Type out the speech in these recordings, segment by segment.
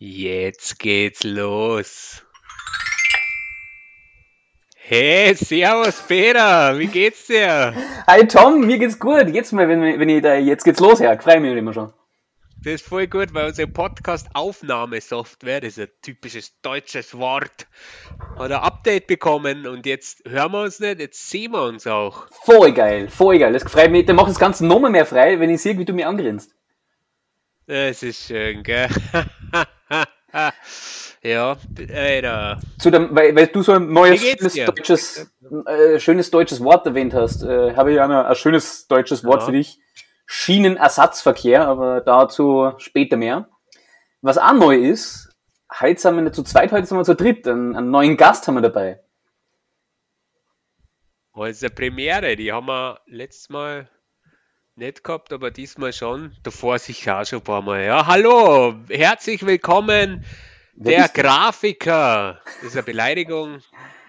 Jetzt geht's los. Hey, servus Peter, wie geht's dir? Hi Tom, mir geht's gut. Jetzt mal, wenn, wenn ich da, jetzt geht's los, ja, freue mich immer schon. Das ist voll gut, weil unsere Podcast-Aufnahmesoftware, das ist ein typisches deutsches Wort, hat ein Update bekommen und jetzt hören wir uns nicht, jetzt sehen wir uns auch. Voll geil, voll geil. Das freut mich. Dann macht das Ganze nochmal mehr frei, wenn ich sehe, wie du mich angrinst. Das ist schön, gell? ja, Alter. Zu dem, weil, weil du so ein neues schönes deutsches, äh, schönes deutsches Wort erwähnt hast, äh, habe ich ja ein, ein schönes deutsches Wort ja. für dich. Schienenersatzverkehr, aber dazu später mehr. Was auch neu ist, heute sind wir nicht zu zweit, heute sind wir zu dritt. Einen, einen neuen Gast haben wir dabei. Oh, das ist eine Premiere, die haben wir letztes Mal nicht gehabt, aber diesmal schon. Davor sicher auch schon ein paar Mal. Ja, hallo, herzlich willkommen, Wer der Grafiker. Das ist eine Beleidigung.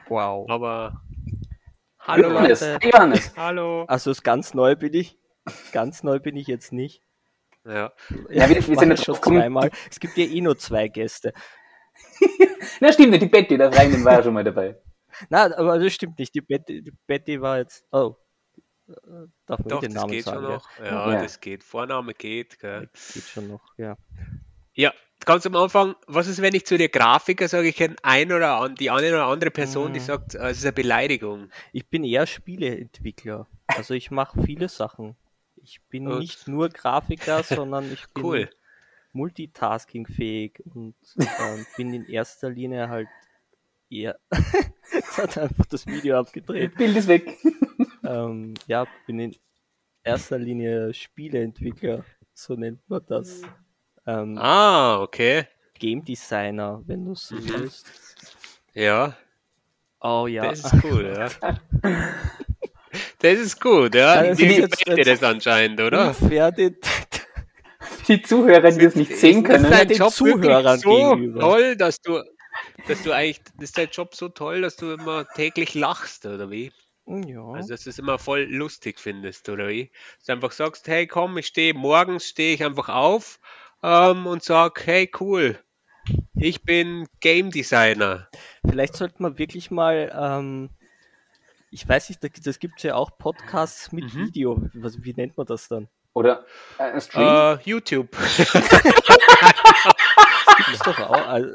Wow. Aber hallo Johannes. Leute. Johannes. Hallo. Also ganz neu bin ich. Ganz neu bin ich jetzt nicht. Ja. ja wir, wir sind jetzt schon zweimal. Es gibt ja eh nur zwei Gäste. Na stimmt nicht, die Betty, der Freundin war ja schon mal dabei. Na, aber das stimmt nicht. Die Betty, die Betty war jetzt. Oh. Darf man Doch, den Namen das geht sagen, schon noch. Ja, ja, das geht. Vorname geht. Gell. Geht schon noch, ja. Ja, ganz am Anfang, was ist, wenn ich zu dir Grafiker sage, ich kenne ein oder an, die eine oder andere Person, die hm. sagt, äh, es ist eine Beleidigung? Ich bin eher Spieleentwickler. Also ich mache viele Sachen. Ich bin und? nicht nur Grafiker, sondern ich bin cool. multitaskingfähig und äh, bin in erster Linie halt eher. Jetzt hat einfach das Video abgedreht. Bild ist weg. Ähm, ja, bin in erster Linie Spieleentwickler, so nennt man das. Ähm, ah, okay. Game Designer, wenn du es mhm. willst. Ja. Oh ja. Das ist cool, ja. Das ist gut, ja. Also die gefällt dir das anscheinend, oder? Fertig. Die Zuhörer, die das nicht sehen können. Ist dein Job Zuhörern so gegenüber. toll, dass du, dass du eigentlich, das ist dein Job so toll, dass du immer täglich lachst, oder wie? Ja. Also, dass du es immer voll lustig findest, oder wie? Dass du einfach sagst, hey, komm, ich stehe, morgens stehe ich einfach auf ähm, und sag, hey, cool, ich bin Game Designer. Vielleicht sollte man wirklich mal ähm, ich weiß nicht, das gibt es ja auch Podcasts mit mhm. Video. Was, wie nennt man das dann? Oder äh, Stream? Uh, YouTube. das gibt's doch auch. Also,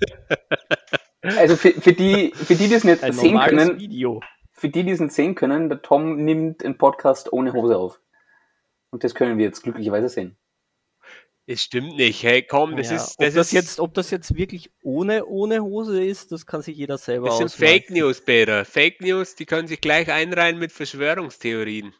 also für, für, die, für die, die es nicht Ein sehen können, Video. für die, die es nicht sehen können, der Tom nimmt einen Podcast ohne Hose auf. Und das können wir jetzt glücklicherweise sehen. Es stimmt nicht. Hey, komm, das ja, ist. Das ob, das ist, jetzt, ob das jetzt wirklich ohne, ohne Hose ist, das kann sich jeder selber Das sind Fake News, Peter. Fake News, die können sich gleich einreihen mit Verschwörungstheorien.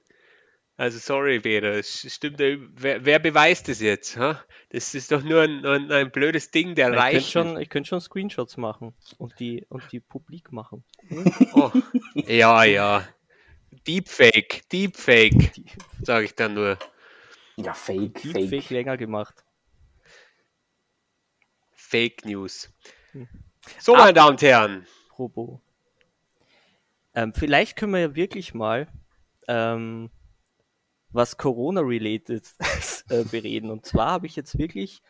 Also, sorry, Peter, es stimmt. Wer, wer beweist das jetzt? Ha? Das ist doch nur ein, ein, ein blödes Ding der Reichen. Ich könnte schon, könnt schon Screenshots machen und die, und die publik machen. Oh, ja, ja. Deepfake, Deepfake, sage ich dann nur. Ja, Fake, Fake. Fake länger gemacht. Fake News. Hm. So, meine Damen und Herren. Robo. Ähm, vielleicht können wir ja wirklich mal ähm, was Corona-related äh, bereden. Und zwar habe ich jetzt wirklich.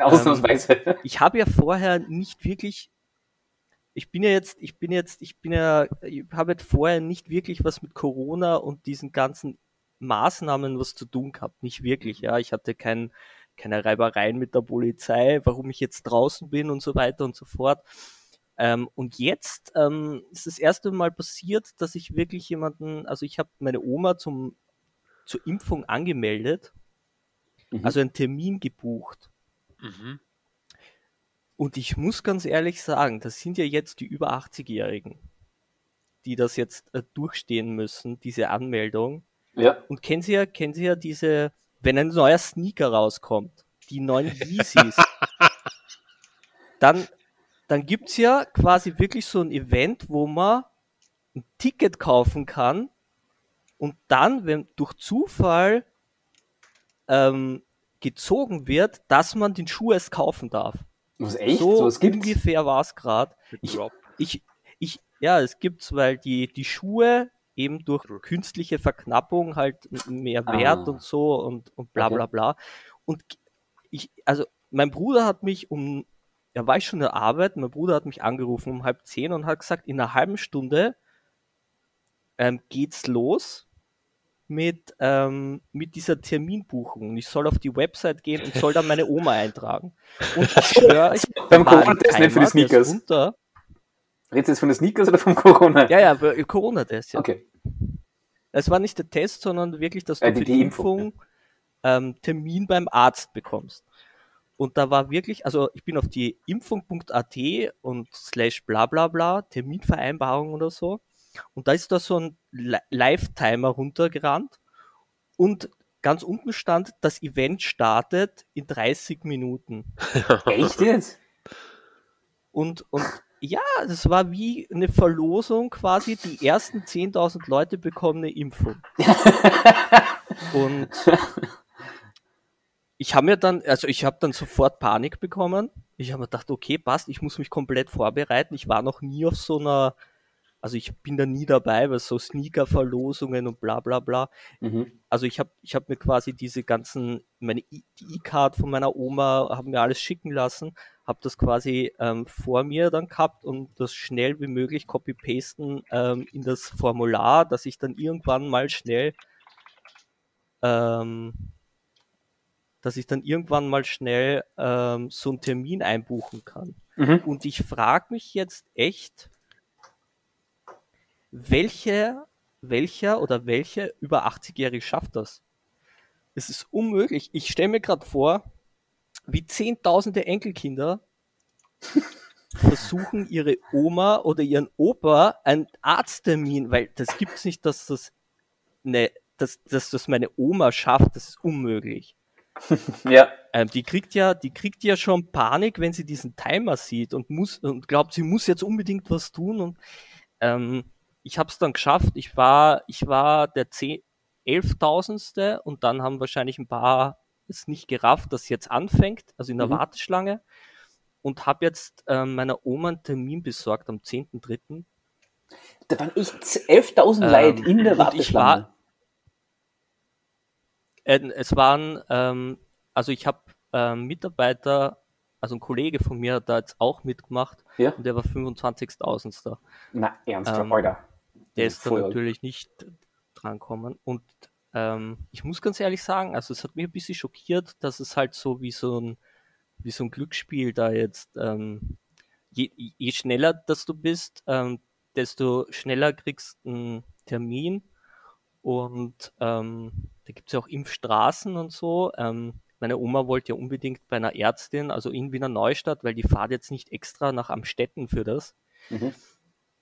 Ausnahmsweise. Ähm, ich habe ja vorher nicht wirklich. Ich bin ja jetzt, ich bin jetzt, ich bin ja, ich habe jetzt vorher nicht wirklich was mit Corona und diesen ganzen Maßnahmen was zu tun gehabt. Nicht wirklich, ja. Ich hatte kein, keine Reibereien mit der Polizei, warum ich jetzt draußen bin und so weiter und so fort. Ähm, und jetzt ähm, ist das erste Mal passiert, dass ich wirklich jemanden, also ich habe meine Oma zum, zur Impfung angemeldet, mhm. also einen Termin gebucht. Mhm. Und ich muss ganz ehrlich sagen, das sind ja jetzt die über 80-Jährigen, die das jetzt äh, durchstehen müssen, diese Anmeldung. Ja. Und kennen Sie ja, kennen Sie ja diese, wenn ein neuer Sneaker rauskommt, die neuen Yeezys, dann, dann gibt's ja quasi wirklich so ein Event, wo man ein Ticket kaufen kann und dann, wenn durch Zufall ähm, gezogen wird, dass man den Schuh erst kaufen darf. Was echt? So, so was gibt's? ungefähr war es gerade. Ich, ich, ich, ja, es gibt's, weil die, die Schuhe eben durch künstliche Verknappung halt mehr Wert ah. und so und, und bla bla bla. Und ich, also mein Bruder hat mich um, ja, war ich schon in der Arbeit, mein Bruder hat mich angerufen um halb zehn und hat gesagt, in einer halben Stunde ähm, geht's los mit, ähm, mit dieser Terminbuchung. Ich soll auf die Website gehen und soll dann meine Oma eintragen. Und ich schwöre, ich beim Corona-Test nicht für die Sneakers. Runter. Redest du jetzt von den Sneakers oder vom Corona? Ja, ja, Corona-Test, ja. Okay. Es war nicht der Test, sondern wirklich, dass du äh, die, für die, Impfung, Impfung ähm, Termin beim Arzt bekommst. Und da war wirklich, also ich bin auf die impfung.at und slash bla bla bla, Terminvereinbarung oder so. Und da ist da so ein Live-Timer runtergerannt und ganz unten stand, das Event startet in 30 Minuten. Echt jetzt? Und, und ja, das war wie eine Verlosung quasi. Die ersten 10.000 Leute bekommen eine Impfung. und ich habe mir dann, also ich habe dann sofort Panik bekommen. Ich habe mir gedacht, okay, passt, ich muss mich komplett vorbereiten. Ich war noch nie auf so einer, also ich bin da nie dabei, bei so Sneaker-Verlosungen und bla bla bla. Mhm. Also ich habe ich hab mir quasi diese ganzen, meine E-Card von meiner Oma, haben mir alles schicken lassen, habe das quasi ähm, vor mir dann gehabt und das schnell wie möglich copy-pasten ähm, in das Formular, dass ich dann irgendwann mal schnell ähm, dass ich dann irgendwann mal schnell ähm, so einen Termin einbuchen kann. Mhm. Und ich frage mich jetzt echt, welche, welcher oder welche über 80-Jährige schafft das? Es ist unmöglich. Ich stelle mir gerade vor, wie zehntausende Enkelkinder versuchen, ihre Oma oder ihren Opa einen Arzttermin, weil das gibt es nicht, dass das, ne, dass, dass das meine Oma schafft, das ist unmöglich. ja. Ähm, die kriegt ja, die kriegt ja schon Panik, wenn sie diesen Timer sieht und muss und glaubt, sie muss jetzt unbedingt was tun. Und ähm, ich habe es dann geschafft. Ich war, ich war der elftausendste und dann haben wahrscheinlich ein paar es nicht gerafft, dass jetzt anfängt, also in der mhm. Warteschlange. Und habe jetzt ähm, meiner Oma einen Termin besorgt am 10.3. Da waren ich 11.000 ähm, Leute in der Warteschlange. Äh, es waren, ähm, also ich habe ähm, Mitarbeiter, also ein Kollege von mir hat da jetzt auch mitgemacht ja? und der war 25.000. Na, ernsthaft, ähm, Alter. Der ist dann natürlich nicht drankommen und ähm, ich muss ganz ehrlich sagen, also es hat mich ein bisschen schockiert, dass es halt so wie so ein, wie so ein Glücksspiel da jetzt, ähm, je, je schneller dass du bist, ähm, desto schneller kriegst du einen Termin und ähm, da gibt es ja auch Impfstraßen und so. Ähm, meine Oma wollte ja unbedingt bei einer Ärztin, also in Wiener Neustadt, weil die fahrt jetzt nicht extra nach Amstetten für das. Mhm.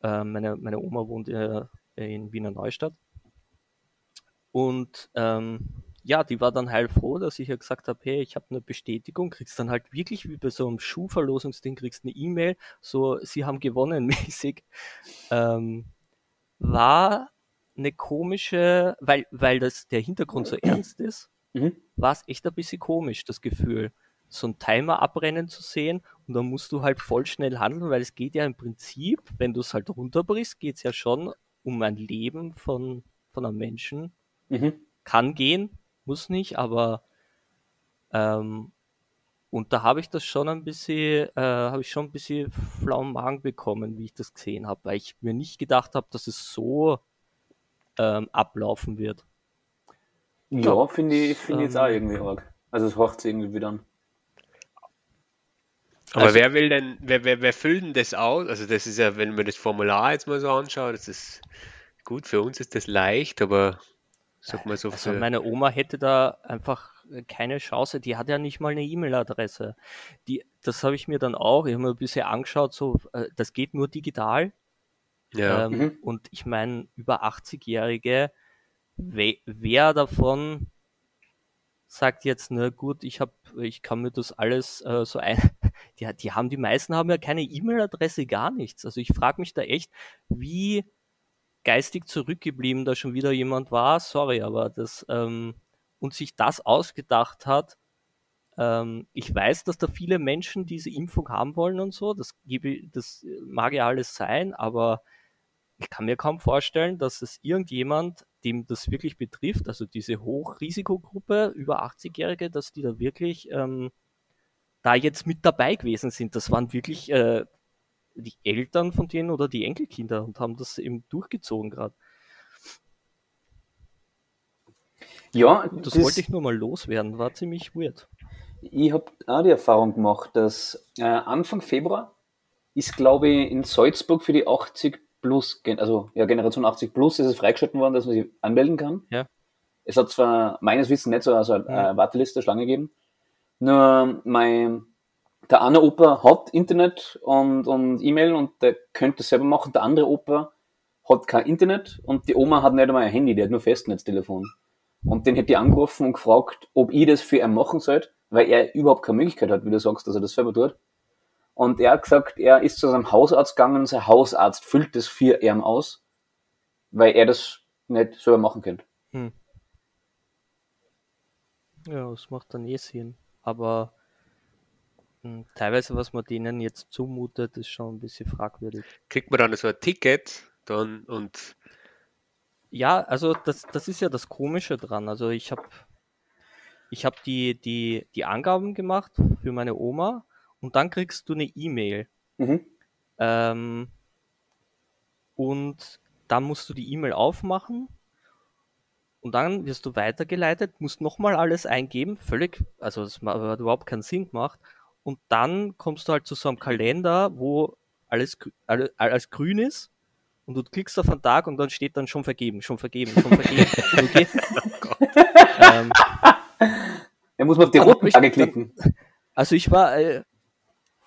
Ähm, meine, meine Oma wohnt äh, in Wiener Neustadt. Und ähm, ja, die war dann heilfroh, dass ich ja gesagt habe, hey, ich habe eine Bestätigung, kriegst dann halt wirklich wie bei so einem Schuhverlosungsding, kriegst eine E-Mail, so, sie haben gewonnen mäßig. Ähm, war eine komische, weil, weil das der Hintergrund so ernst ist, mhm. war es echt ein bisschen komisch, das Gefühl, so ein Timer abrennen zu sehen und dann musst du halt voll schnell handeln, weil es geht ja im Prinzip, wenn du es halt runterbrichst, geht es ja schon um ein Leben von, von einem Menschen. Mhm. Kann gehen, muss nicht, aber ähm, und da habe ich das schon ein bisschen, äh, habe ich schon ein bisschen flauen Magen bekommen, wie ich das gesehen habe, weil ich mir nicht gedacht habe, dass es so ähm, ablaufen wird. Ja, finde ich, find ähm, jetzt auch irgendwie arg. Also es hofft irgendwie wieder an. Aber also, wer will denn, wer, wer, wer füllt denn das aus? Also das ist ja, wenn man das Formular jetzt mal so anschaut, das ist gut, für uns ist das leicht, aber sag mal so. Also meine Oma hätte da einfach keine Chance, die hat ja nicht mal eine E-Mail-Adresse. Die, das habe ich mir dann auch, ich habe mir ein bisschen angeschaut, so, äh, das geht nur digital. Ja. Ähm, mhm. Und ich meine, über 80-Jährige, we wer davon sagt jetzt, na gut, ich habe, ich kann mir das alles äh, so ein, die, die haben, die meisten haben ja keine E-Mail-Adresse, gar nichts. Also ich frage mich da echt, wie geistig zurückgeblieben da schon wieder jemand war, sorry, aber das, ähm, und sich das ausgedacht hat, ähm, ich weiß, dass da viele Menschen diese Impfung haben wollen und so, das, das mag ja alles sein, aber ich kann mir kaum vorstellen, dass es irgendjemand, dem das wirklich betrifft, also diese Hochrisikogruppe über 80-Jährige, dass die da wirklich ähm, da jetzt mit dabei gewesen sind. Das waren wirklich äh, die Eltern von denen oder die Enkelkinder und haben das eben durchgezogen gerade. Ja, das, das, wollte ich nur mal loswerden, war ziemlich weird. Ich habe auch die Erfahrung gemacht, dass äh, Anfang Februar ist, glaube ich, in Salzburg für die 80 plus, also ja, Generation 80 plus ist es freigeschalten worden, dass man sich anmelden kann. Ja. Es hat zwar meines Wissens nicht so also eine ja. Warteliste, Schlange gegeben, nur mein, der eine Opa hat Internet und, und E-Mail und der könnte es selber machen. Der andere Opa hat kein Internet und die Oma hat nicht einmal ein Handy, die hat nur Festnetztelefon. Und den hätte ich angerufen und gefragt, ob ich das für ihn machen sollte, weil er überhaupt keine Möglichkeit hat, wie du sagst, dass er das selber tut. Und er hat gesagt, er ist zu seinem Hausarzt gegangen und sein Hausarzt füllt das für ihn aus, weil er das nicht selber machen könnte. Hm. Ja, das macht dann eh Sinn. Aber mh, hm, teilweise, was man denen jetzt zumutet, ist schon ein bisschen fragwürdig. Kriegt man dann so ein Ticket dann und. Ja, also das, das ist ja das Komische dran. Also ich habe ich hab die, die, die Angaben gemacht für meine Oma und dann kriegst du eine E-Mail. Mhm. Ähm, und dann musst du die E-Mail aufmachen und dann wirst du weitergeleitet, musst nochmal alles eingeben, völlig, also das hat überhaupt keinen Sinn gemacht. Und dann kommst du halt zu so einem Kalender, wo alles, alles, alles grün ist und du klickst auf einen Tag und dann steht dann schon vergeben, schon vergeben, schon vergeben. okay? oh ähm, er muss man auf die roten Tage klicken. Also ich war, äh,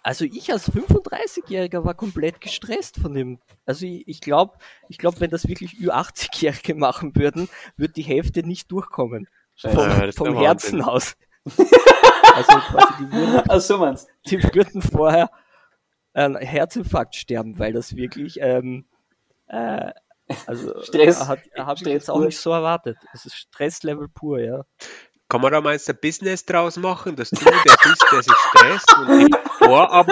also ich als 35-Jähriger war komplett gestresst von dem. Also ich, ich glaube, ich glaub, wenn das wirklich Ü80-Jährige machen würden, würde die Hälfte nicht durchkommen. Vom, ja, vom Herzen aus. also quasi die würden, Ach so meinst. die würden vorher einen Herzinfarkt sterben, weil das wirklich ähm, äh, also Stress. Habe ich jetzt auch nicht so erwartet. Es ist Stresslevel pur, ja. Kann man da mal jetzt ein Business draus machen, dass du der bist, der sich stresst und die, Vorab,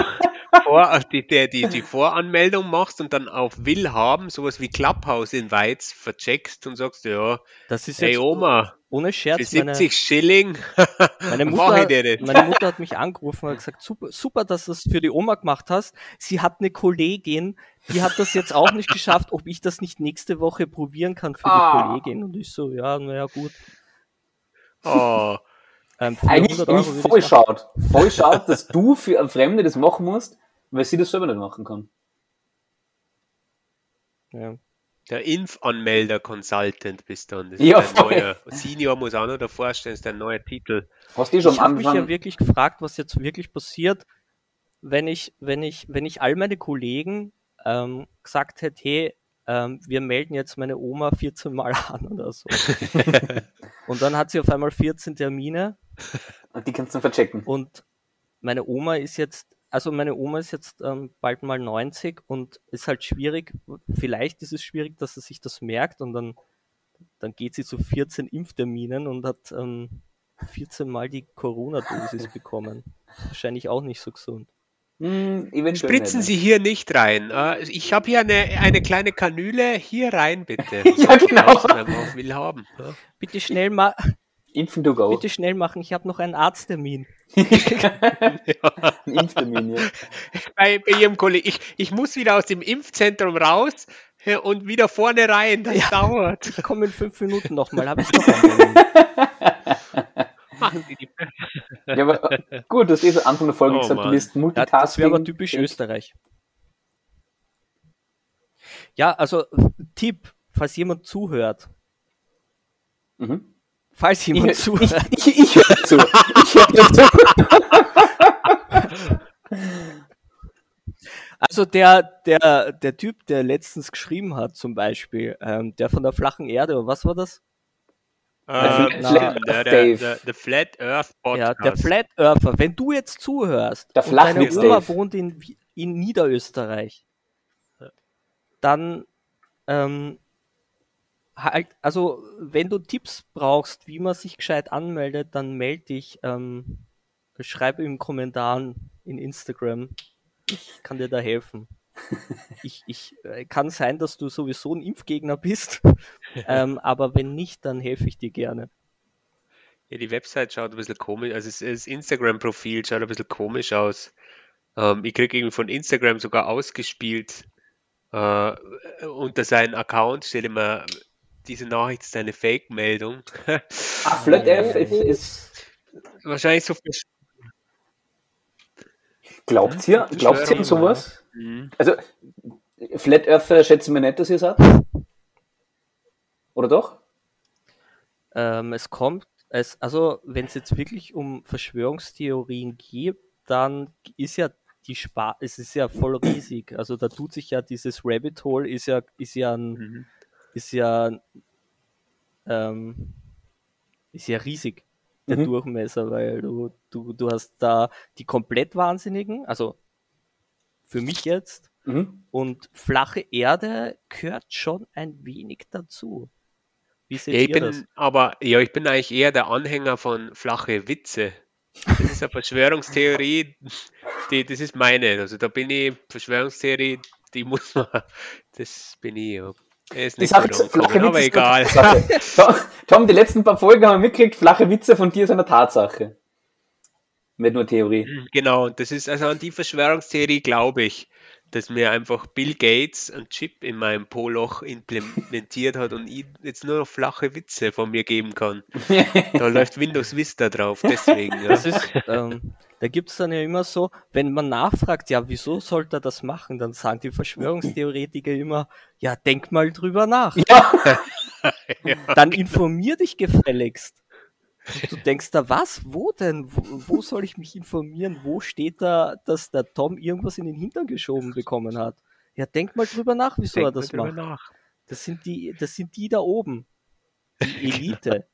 vor, die, die, die, Voranmeldung machst und dann auf Will haben, sowas wie Clubhouse in Weiz vercheckst und sagst, ja, das ist hey Oma, ohne Scherz, für 70 meine, Schilling meine Mutter, meine Mutter hat mich angerufen und gesagt, super, super, dass du das für die Oma gemacht hast. Sie hat eine Kollegin, die hat das jetzt auch nicht geschafft, ob ich das nicht nächste Woche probieren kann für ah. die Kollegin. Und ich so, ja, naja, gut. Oh. Ähm, eigentlich, eigentlich voll schaut. Voll schaut, dass du für eine Fremde das machen musst, weil sie das selber nicht machen kann. Ja. Der Impfanmelder-Consultant bist dann. Das ja, ist neuer, Senior muss auch noch davor stehen, ist dein neuer Titel. Hast du schon ich habe mich ja wirklich gefragt, was jetzt wirklich passiert, wenn ich, wenn ich, wenn ich all meine Kollegen ähm, gesagt hätte, hey, ähm, wir melden jetzt meine Oma 14 Mal an oder so. und dann hat sie auf einmal 14 Termine. Und die kannst du verchecken. Und meine Oma ist jetzt, also meine Oma ist jetzt ähm, bald mal 90 und ist halt schwierig, vielleicht ist es schwierig, dass sie sich das merkt und dann, dann geht sie zu 14 Impfterminen und hat ähm, 14 Mal die Corona-Dosis bekommen. Wahrscheinlich auch nicht so gesund. Hm, Spritzen nicht. Sie hier nicht rein. Äh, ich habe hier eine, eine kleine Kanüle. Hier rein, bitte. ja, genau. will haben. Bitte schnell mal. Impfen to go. Bitte schnell machen, ich habe noch einen Arzttermin. ja. Ein Impftermin, ja. Bei, bei Ihrem Kollegen. Ich, ich muss wieder aus dem Impfzentrum raus und wieder vorne rein. Das ja, dauert. Ich komme in fünf Minuten nochmal. Habe ich noch einen Ja, aber äh, gut, du hast eh Anfang der Folge oh, gesagt, Mann. du bist Multitasking. Ja, das wäre aber typisch Österreich. Ja, also Tipp, falls jemand zuhört. Mhm. Falls jemand ich, zuhört. Ich, ich, ich höre zu. Ich höre zu. Also der, der, der Typ, der letztens geschrieben hat, zum Beispiel, ähm, der von der flachen Erde, was war das? Uh, na, der, der, der, der, Flat Earth Podcast. Ja, der Flat Earther. Wenn du jetzt zuhörst der und deine Oma Dave. wohnt in, in Niederösterreich, dann ähm, halt, also wenn du Tipps brauchst, wie man sich gescheit anmeldet, dann melde dich, ähm, schreib im Kommentaren in Instagram. Ich kann dir da helfen ich, ich äh, kann sein, dass du sowieso ein Impfgegner bist, ähm, aber wenn nicht, dann helfe ich dir gerne. Ja, die Website schaut ein bisschen komisch, also das Instagram-Profil schaut ein bisschen komisch aus. Ähm, ich kriege irgendwie von Instagram sogar ausgespielt. Äh, unter seinen Account steht immer, diese Nachricht ist eine Fake-Meldung. FlatF ist, ist wahrscheinlich so Glaubt ihr, glaubt ihr an sowas? Mhm. Also, Flat Earther schätzen wir nicht, dass ihr sagt? Oder doch? Ähm, es kommt, es, also wenn es jetzt wirklich um Verschwörungstheorien geht, dann ist ja die Spar es ist ja voll riesig. Also da tut sich ja dieses Rabbit Hole ist ja, ist ja ein, mhm. ist ja, ähm, ist ja riesig, der mhm. Durchmesser, weil du, du, du hast da die komplett Wahnsinnigen, also für mich jetzt, mhm. und flache Erde gehört schon ein wenig dazu. Wie seht ja, ich ihr bin, das? Aber ja, ich bin eigentlich eher der Anhänger von flache Witze. Das ist eine Verschwörungstheorie, die, das ist meine. Also da bin ich, Verschwörungstheorie, die muss man, das bin ich, ja. Ist nicht flache Witze aber egal. Tom, die letzten paar Folgen haben wir mitgekriegt, flache Witze von dir sind eine Tatsache. Nicht nur Theorie. Hm, genau, das ist also an die Verschwörungstheorie glaube ich dass mir einfach Bill Gates ein Chip in meinem Po-Loch implementiert hat und ich jetzt nur noch flache Witze von mir geben kann. da läuft Windows Vista drauf, deswegen. Ja. Das ist, ähm, da gibt es dann ja immer so, wenn man nachfragt, ja, wieso sollte er das machen, dann sagen die Verschwörungstheoretiker immer, ja, denk mal drüber nach. Ja. Dann informier dich gefälligst. Du denkst da, was? Wo denn? Wo, wo, soll ich mich informieren? Wo steht da, dass der Tom irgendwas in den Hintern geschoben bekommen hat? Ja, denk mal drüber nach, wieso denk er das macht. Nach. Das sind die, das sind die da oben. Die Elite.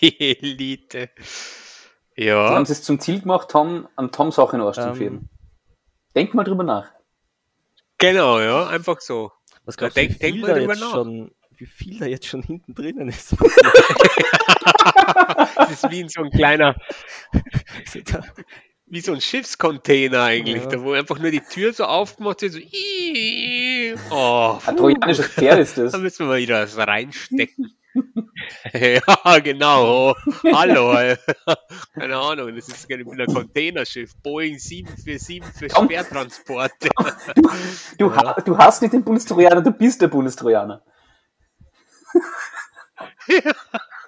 die Elite. Ja. Die haben es zum Ziel gemacht, Tom, am Tom Sachen in ähm, schieben. Denk mal drüber nach. Genau, ja, einfach so. Was glaubst ja, denk, denk mal drüber nach. Schon, wie viel da jetzt schon hinten drinnen ist. das ist wie in so ein kleiner, wie so ein Schiffscontainer eigentlich, ja. da wo einfach nur die Tür so aufgemacht wird, so, oh, ein trojanisches Pferd ist das. Da müssen wir wieder was reinstecken. ja, genau. Hallo. Keine Ahnung, das ist ein Containerschiff. Boeing 747 für Schwertransporte. Du, ja. du hast nicht den Bundestrojaner, du bist der Bundestrojaner.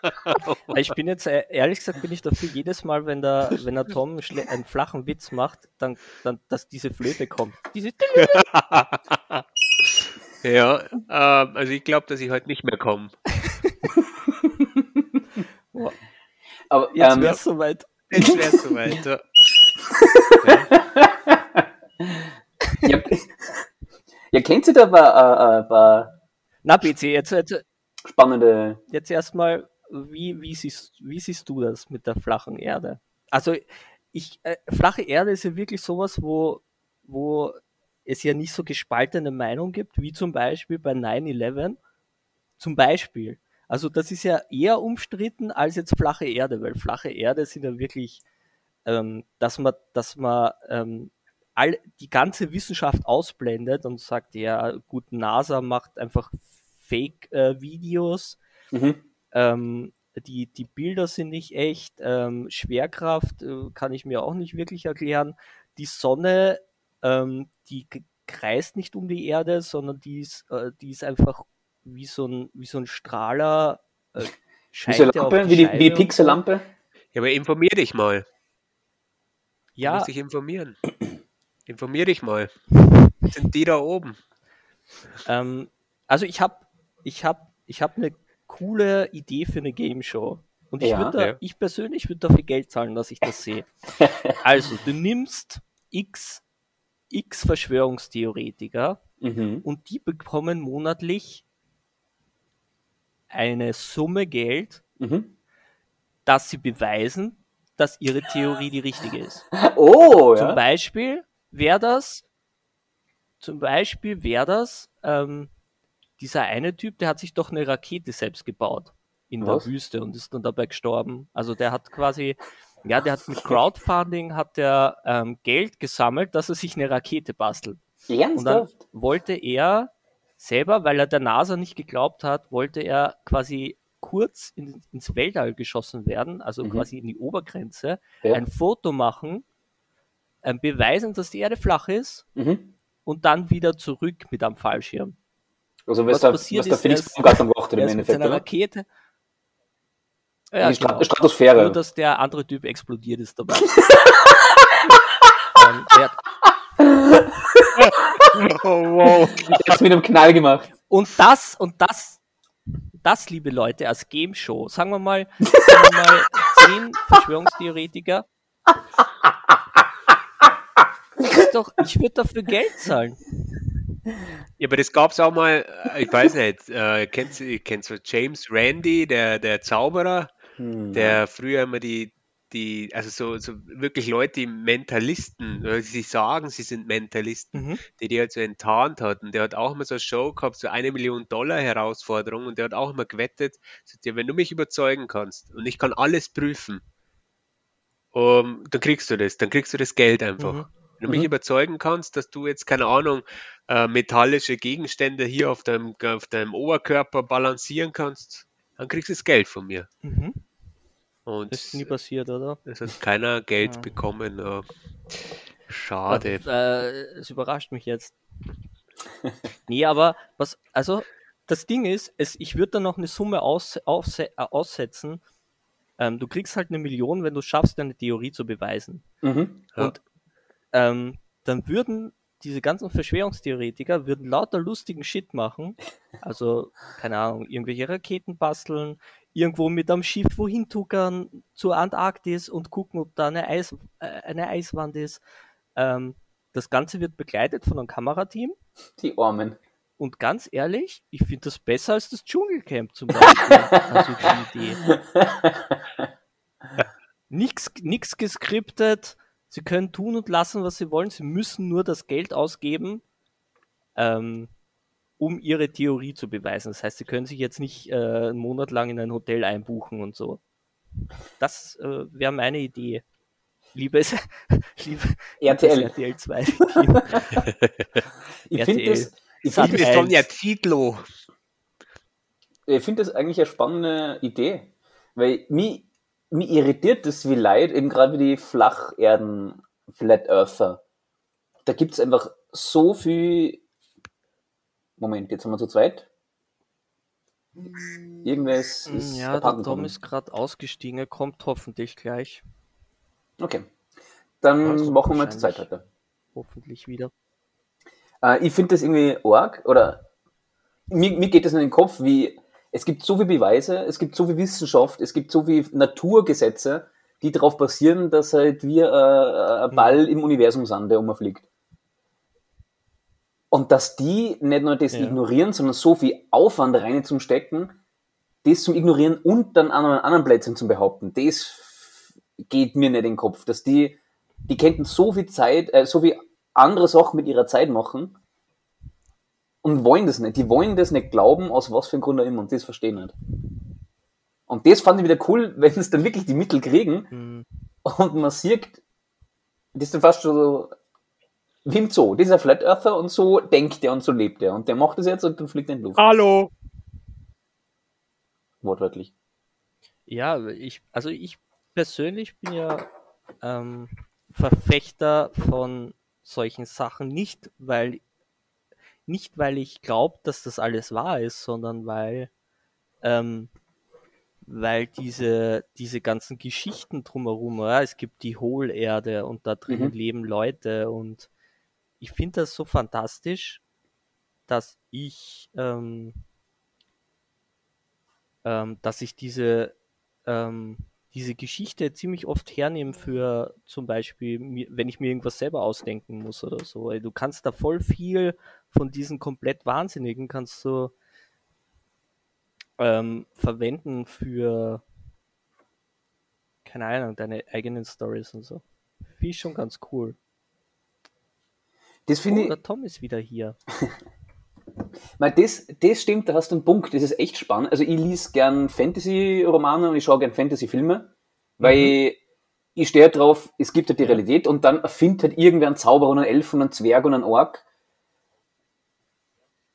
ich bin jetzt, äh, ehrlich gesagt, bin ich dafür jedes Mal, wenn der, wenn der Tom einen flachen Witz macht, dann, dann, dass diese Flöte kommt. Diese ja, ähm, also ich glaube, dass ich heute nicht mehr komme. Aber jetzt ähm, wäre es soweit. Jetzt wäre es soweit, ja. ja. ja, kennt ihr da bei, äh, äh bei Na, BC, jetzt, jetzt spannende. Jetzt erstmal, wie, wie, siehst, wie siehst du das mit der flachen Erde? Also, ich, äh, flache Erde ist ja wirklich sowas, wo, wo es ja nicht so gespaltene Meinung gibt, wie zum Beispiel bei 9-11. Zum Beispiel. Also, das ist ja eher umstritten als jetzt flache Erde, weil flache Erde sind ja wirklich, ähm, dass man, dass man ähm, all, die ganze Wissenschaft ausblendet und sagt, ja, gut, NASA macht einfach Fake-Videos. Äh, mhm. Ähm, die, die Bilder sind nicht echt. Ähm, Schwerkraft äh, kann ich mir auch nicht wirklich erklären. Die Sonne, ähm, die kreist nicht um die Erde, sondern die ist, äh, die ist einfach wie so ein, wie so ein Strahler. Äh, Diese Lampe, wie die, wie die Pixellampe? Ja, aber informier dich mal. Ja. Du musst dich informieren. informier dich mal. Sind die da oben? Ähm, also ich habe ich habe ich hab eine coole Idee für eine Game Show. Und ich, ja, da, ja. ich persönlich würde dafür Geld zahlen, dass ich das sehe. also, du nimmst x, x Verschwörungstheoretiker mhm. und die bekommen monatlich eine Summe Geld, mhm. dass sie beweisen, dass ihre Theorie die richtige ist. Oh, Zum ja. Beispiel wäre das, zum Beispiel wäre das, ähm, dieser eine Typ, der hat sich doch eine Rakete selbst gebaut in Was? der Wüste und ist dann dabei gestorben. Also der hat quasi, ja, der hat mit Crowdfunding hat der ähm, Geld gesammelt, dass er sich eine Rakete bastelt. Ernsthaft? Und dann wollte er selber, weil er der NASA nicht geglaubt hat, wollte er quasi kurz in, ins Weltall geschossen werden, also mhm. quasi in die Obergrenze, ja. ein Foto machen, ähm, beweisen, dass die Erde flach ist mhm. und dann wieder zurück mit einem Fallschirm. Also was, was da, passiert was der Felix Baumgartner gemacht hat im Endeffekt, mit Rakete. Ja, die genau. Stratosphäre. Nur, dass der andere Typ explodiert ist dabei. ähm, oh, wow. Das mit einem Knall gemacht. Und das, und das, das, liebe Leute, als Game Show, sagen wir mal, sagen wir mal zehn Verschwörungstheoretiker. Ist doch, ich würde dafür Geld zahlen. Ja, aber das gab es auch mal, äh, ich weiß nicht, äh, kennst, kennst du James Randy, der, der Zauberer, hm. der früher immer die, die, also so, so wirklich Leute, die Mentalisten, die sich sagen, sie sind Mentalisten, mhm. die die halt so enttarnt hatten. Der hat auch immer so eine Show gehabt, so eine Million Dollar Herausforderung und der hat auch immer gewettet, ja, wenn du mich überzeugen kannst und ich kann alles prüfen, um, dann kriegst du das, dann kriegst du das Geld einfach. Mhm. Wenn du mich mhm. überzeugen kannst, dass du jetzt, keine Ahnung, äh, metallische Gegenstände hier auf deinem, auf deinem Oberkörper balancieren kannst, dann kriegst du das Geld von mir. Mhm. Und das ist nie passiert, oder? Es hat keiner Geld ja. bekommen. Oh. Schade. Und, äh, es überrascht mich jetzt. nee, aber was, also das Ding ist, es, ich würde da noch eine Summe aus, auf, äh, aussetzen. Ähm, du kriegst halt eine Million, wenn du schaffst, deine Theorie zu beweisen. Mhm, ja. Ähm, dann würden diese ganzen Verschwörungstheoretiker würden lauter lustigen Shit machen. Also, keine Ahnung, irgendwelche Raketen basteln, irgendwo mit einem Schiff wohin tuckern zur Antarktis und gucken, ob da eine, Eis, äh, eine Eiswand ist. Ähm, das Ganze wird begleitet von einem Kamerateam. Die Armen. Und ganz ehrlich, ich finde das besser als das Dschungelcamp zum Beispiel. also die Idee. Nix, nix geskriptet. Sie können tun und lassen, was sie wollen. Sie müssen nur das Geld ausgeben. Ähm, um ihre Theorie zu beweisen. Das heißt, sie können sich jetzt nicht äh, einen Monat lang in ein Hotel einbuchen und so. Das äh, wäre meine Idee. Liebes, liebe RTL. RTL 2. ich finde das, ich find das Sonja Zietlow. Ich finde das eigentlich eine spannende Idee, weil mich, mich irritiert das wie leid, eben gerade wie die Flacherden, Flat Earther. Da gibt es einfach so viel Moment, jetzt haben wir zu zweit. Irgendwas mm, ist. Ja, der Tom ist gerade ausgestiegen, er kommt hoffentlich gleich. Okay. Dann also machen wir zu zweit heute. Hoffentlich wieder. Äh, ich finde das irgendwie arg, oder mir, mir geht das in den Kopf, wie es gibt so viele Beweise, es gibt so viel Wissenschaft, es gibt so viele Naturgesetze, die darauf basieren, dass halt wir äh, ein hm. Ball im Universum sind, der umfliegt. Und dass die nicht nur das ja. ignorieren, sondern so viel Aufwand rein zum Stecken, das zum Ignorieren und dann an anderen Plätzen zum Behaupten, das geht mir nicht in den Kopf. Dass die, die könnten so viel Zeit, äh, so viel andere Sachen mit ihrer Zeit machen und wollen das nicht. Die wollen das nicht glauben, aus was für einem Grund auch immer, und das verstehen nicht. Und das fand ich wieder cool, wenn es dann wirklich die Mittel kriegen mhm. und man sieht, das ist dann fast schon so wie im Zoo. Dieser Flat Earther und so denkt er und so lebt er. Und der macht es jetzt und dann fliegt er in die Luft. Hallo! Wortwörtlich. Ja, ich, also ich persönlich bin ja ähm, Verfechter von solchen Sachen nicht, weil nicht weil ich glaube, dass das alles wahr ist, sondern weil ähm, weil diese diese ganzen Geschichten drumherum, ja, es gibt die Hohlerde und da drin mhm. leben Leute und ich finde das so fantastisch, dass ich, ähm, ähm, dass ich diese, ähm, diese Geschichte ziemlich oft hernehme für zum Beispiel, wenn ich mir irgendwas selber ausdenken muss oder so. Du kannst da voll viel von diesen komplett Wahnsinnigen kannst du ähm, verwenden für keine Ahnung, deine eigenen Stories und so. Finde ich schon ganz cool. Das finde oh, ich. Der Tom ist wieder hier. Weil das, das stimmt, da hast du einen Punkt, das ist echt spannend. Also ich lese gern Fantasy-Romane und ich schaue gern Fantasy-Filme, weil mhm. ich stehe drauf, es gibt halt die Realität und dann erfindet halt irgendwer einen Zauberer und einen Elf und einen Zwerg und einen Ork.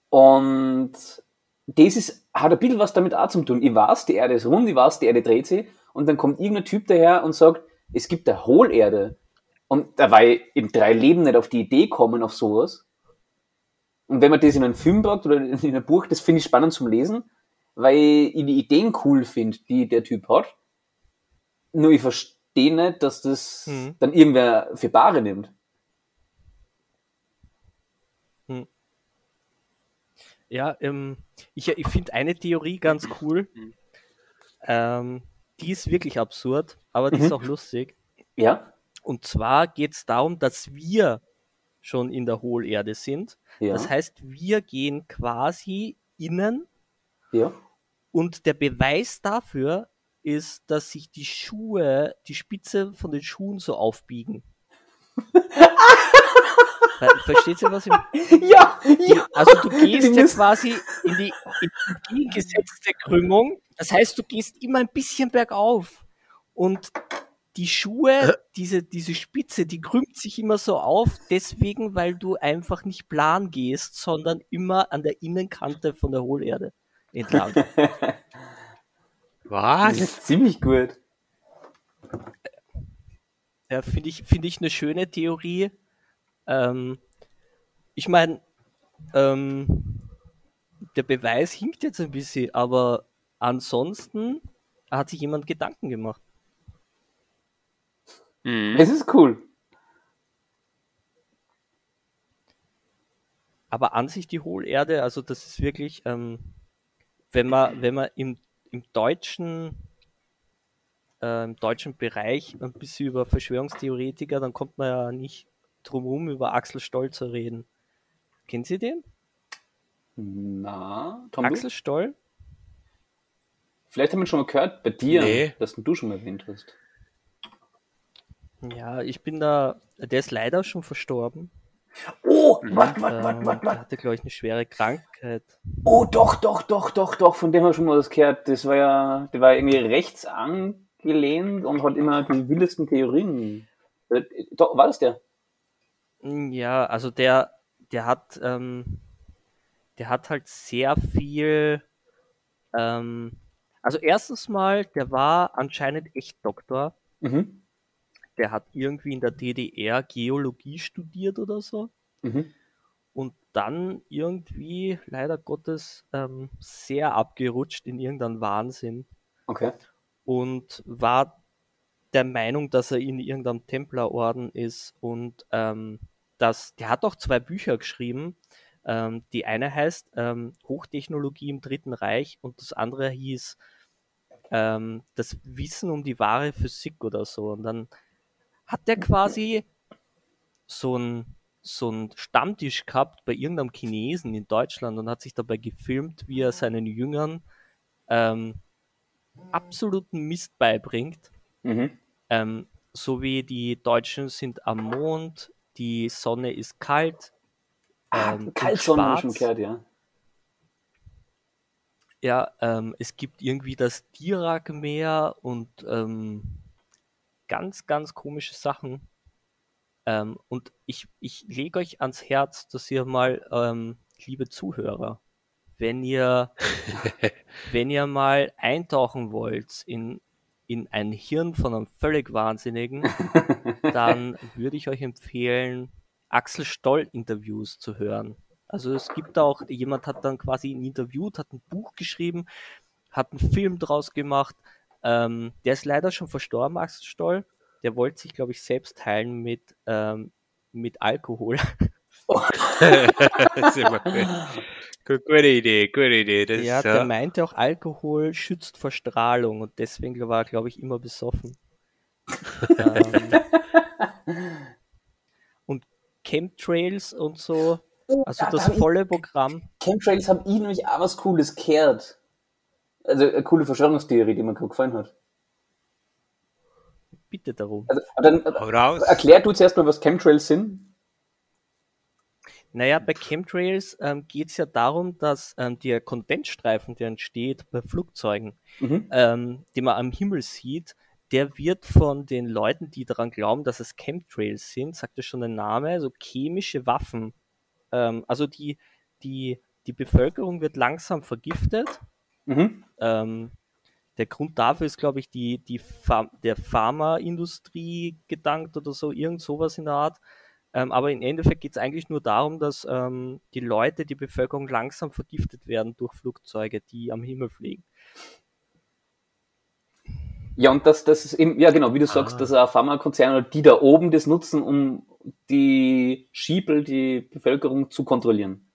Und das ist, hat ein bisschen was damit auch zu tun. Ich weiß, die Erde ist rund, ich weiß, die Erde dreht sich und dann kommt irgendein Typ daher und sagt, es gibt eine Hohlerde. Und dabei im drei Leben nicht auf die Idee kommen auf sowas. Und wenn man das in einem Film packt oder in einem Buch, das finde ich spannend zum Lesen, weil ich die Ideen cool finde, die der Typ hat. Nur ich verstehe nicht, dass das mhm. dann irgendwer für Bare nimmt. Ja, ähm, ich, ich finde eine Theorie ganz cool. Ähm, die ist wirklich absurd, aber die mhm. ist auch lustig. Ja. Und zwar geht es darum, dass wir schon in der Hohlerde sind. Ja. Das heißt, wir gehen quasi innen. Ja. Und der Beweis dafür ist, dass sich die Schuhe, die Spitze von den Schuhen so aufbiegen. Versteht ihr, was ich Ja, ja. Also du gehst ja quasi in die, entgegengesetzte Krümmung. Das heißt, du gehst immer ein bisschen bergauf. Und die Schuhe, diese, diese Spitze, die krümmt sich immer so auf, deswegen, weil du einfach nicht plan gehst, sondern immer an der Innenkante von der Hohlerde entlang. Was? Das ist ziemlich gut. Ja, finde ich, finde ich eine schöne Theorie. Ähm, ich meine, ähm, der Beweis hinkt jetzt ein bisschen, aber ansonsten hat sich jemand Gedanken gemacht. Mhm. Es ist cool. Aber an sich die Hohlerde, also das ist wirklich, ähm, wenn man, wenn man im, im deutschen äh, im deutschen Bereich ein bisschen über Verschwörungstheoretiker, dann kommt man ja nicht drumherum, über Axel Stoll zu reden. Kennen Sie den? Na, Tom Axel Stoll? Vielleicht haben wir schon mal gehört bei dir, nee. dass du schon mal erwähnt hast. Ja, ich bin da, der ist leider schon verstorben. Oh, warte, warte, warte, warte. Der hatte, glaube ich, eine schwere Krankheit. Oh, doch, doch, doch, doch, doch, von dem habe ich schon mal was gehört. Das war ja, der war irgendwie rechts angelehnt und hat immer die wildesten Theorien. Äh, doch, war das der? Ja, also der, der hat, ähm, der hat halt sehr viel, ähm, also erstens mal, der war anscheinend echt Doktor. Mhm. Der hat irgendwie in der DDR Geologie studiert oder so. Mhm. Und dann irgendwie, leider Gottes, ähm, sehr abgerutscht in irgendeinen Wahnsinn. Okay. Und war der Meinung, dass er in irgendeinem Templerorden ist und ähm, dass der hat auch zwei Bücher geschrieben. Ähm, die eine heißt ähm, Hochtechnologie im Dritten Reich und das andere hieß ähm, Das Wissen um die wahre Physik oder so. Und dann hat der quasi so ein so einen Stammtisch gehabt bei irgendeinem Chinesen in Deutschland und hat sich dabei gefilmt, wie er seinen Jüngern ähm, absoluten Mist beibringt. Mhm. Ähm, so wie die Deutschen sind am Mond, die Sonne ist kalt. Ah, ähm, Kaltsonne habe ich schon gehört, ja. Ja, ähm, es gibt irgendwie das Dirac-Meer und ähm, ganz, ganz komische Sachen. Ähm, und ich, ich lege euch ans Herz, dass ihr mal, ähm, liebe Zuhörer, wenn ihr, wenn ihr mal eintauchen wollt in in ein Hirn von einem völlig Wahnsinnigen, dann würde ich euch empfehlen, Axel Stoll-Interviews zu hören. Also es gibt auch, jemand hat dann quasi ihn interviewt, hat ein Buch geschrieben, hat einen Film draus gemacht. Ähm, der ist leider schon verstorben, Axel Stoll. Der wollte sich, glaube ich, selbst heilen mit, ähm, mit Alkohol. das ist immer gut. Gute Idee, gute Idee. Das ja, der ja. meinte auch, Alkohol schützt vor Strahlung und deswegen war er, glaube ich, immer besoffen. ähm, und Chemtrails und so, oh, also das volle Programm. Chemtrails haben ich nämlich auch was Cooles gehört. Also eine coole Verschwörungstheorie, die mir gut gefallen hat. Bitte darum. Also, dann, erklär du zuerst mal, was Chemtrails sind. Naja, bei Chemtrails ähm, geht es ja darum, dass ähm, der Kondensstreifen, der entsteht bei Flugzeugen, mhm. ähm, den man am Himmel sieht, der wird von den Leuten, die daran glauben, dass es Chemtrails sind, sagt ja schon der Name, also chemische Waffen. Ähm, also die, die die Bevölkerung wird langsam vergiftet. Mhm. Ähm, der Grund dafür ist, glaube ich, die, die Ph der Pharmaindustrie gedankt oder so, irgend sowas in der Art. Ähm, aber im Endeffekt geht es eigentlich nur darum, dass ähm, die Leute, die Bevölkerung langsam vergiftet werden durch Flugzeuge, die am Himmel fliegen. Ja, und das, das ist eben, ja genau, wie du sagst, ah. dass ein Pharmakonzern oder die da oben das nutzen, um die Schiebel, die Bevölkerung zu kontrollieren.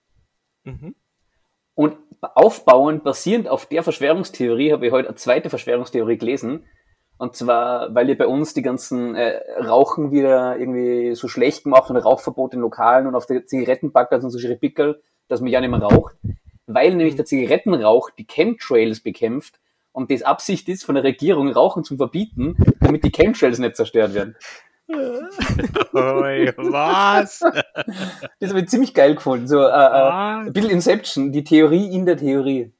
Mhm. Und aufbauend, basierend auf der Verschwörungstheorie, habe ich heute eine zweite Verschwörungstheorie gelesen. Und zwar, weil ihr bei uns die ganzen äh, Rauchen wieder irgendwie so schlecht machen, Rauchverbot in Lokalen und auf der Zigarettenpacker sind so schöne Pickel, dass man ja nicht mehr raucht. Weil nämlich der Zigarettenrauch die Chemtrails bekämpft und das Absicht ist von der Regierung, Rauchen zu verbieten, damit die Chemtrails nicht zerstört werden. Oi, was? Das habe ich ziemlich geil gefunden. So, äh, äh, ein bisschen Inception, die Theorie in der Theorie.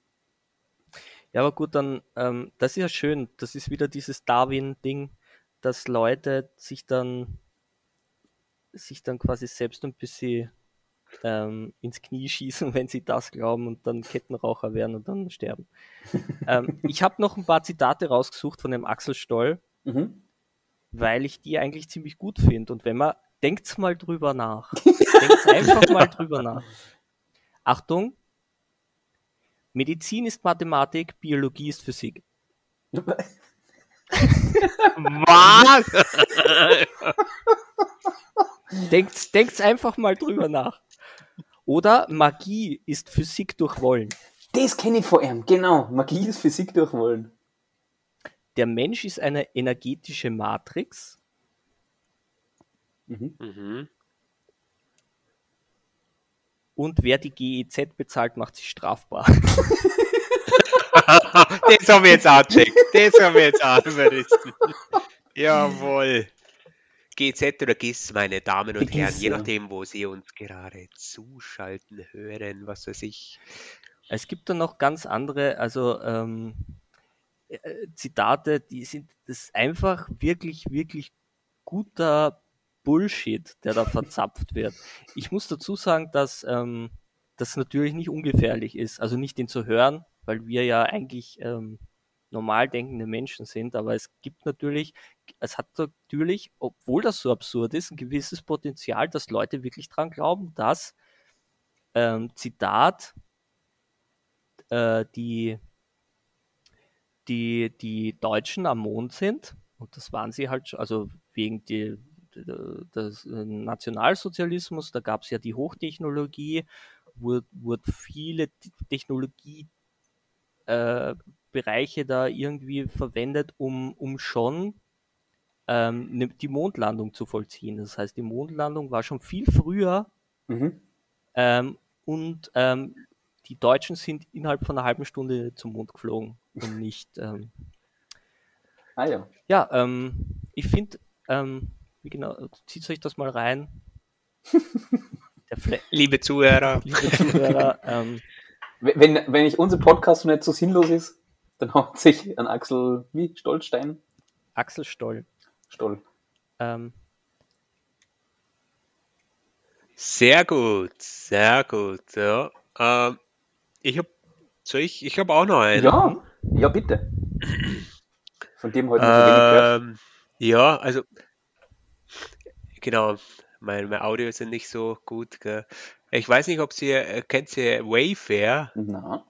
Ja, aber gut, dann, ähm, das ist ja schön. Das ist wieder dieses Darwin-Ding, dass Leute sich dann, sich dann quasi selbst ein bisschen ähm, ins Knie schießen, wenn sie das glauben und dann Kettenraucher werden und dann sterben. ähm, ich habe noch ein paar Zitate rausgesucht von dem Axel Stoll. Mhm weil ich die eigentlich ziemlich gut finde. Und wenn man, denkt's mal drüber nach. denkt's einfach mal drüber nach. Achtung, Medizin ist Mathematik, Biologie ist Physik. Was? denkt's, denkt's einfach mal drüber nach. Oder Magie ist Physik durch Wollen. Das kenne ich vor ihm, genau. Magie ist Physik durch Wollen der Mensch ist eine energetische Matrix. Mhm. Mhm. Und wer die GEZ bezahlt, macht sich strafbar. das haben wir jetzt auch checkt. Das haben wir jetzt auch überrissen. Jawohl. GZ oder GIS, meine Damen und Herren, je nachdem, wo Sie uns gerade zuschalten, hören, was weiß ich. Es gibt dann noch ganz andere, also ähm, äh, Zitate, die sind das einfach wirklich, wirklich guter Bullshit, der da verzapft wird. Ich muss dazu sagen, dass ähm, das natürlich nicht ungefährlich ist, also nicht den zu hören, weil wir ja eigentlich ähm, normal denkende Menschen sind, aber es gibt natürlich, es hat natürlich, obwohl das so absurd ist, ein gewisses Potenzial, dass Leute wirklich dran glauben, dass ähm, Zitat äh, die die, die Deutschen am Mond sind, und das waren sie halt, also wegen die, des Nationalsozialismus, da gab es ja die Hochtechnologie, wurde, wurde viele Technologiebereiche äh, da irgendwie verwendet, um, um schon ähm, ne, die Mondlandung zu vollziehen. Das heißt, die Mondlandung war schon viel früher mhm. ähm, und ähm, die Deutschen sind innerhalb von einer halben Stunde zum Mond geflogen und nicht. Ähm, ah ja. Ja, ähm, ich finde, ähm, wie genau, zieht euch das mal rein. liebe Zuhörer. Liebe Zuhörer ähm, wenn, wenn ich unser Podcast nicht so sinnlos ist, dann haut sich an Axel, wie, Stollstein? Axel Stoll. Stoll. Ähm, sehr gut, sehr gut. Ja. Ähm, ich habe, ich, ich habe auch noch einen. Ja, ja bitte. Von dem heute ähm, Ja, also genau, mein, mein Audio ist ja nicht so gut. Gell. Ich weiß nicht, ob Sie, äh, kennt Sie Wayfair? Na.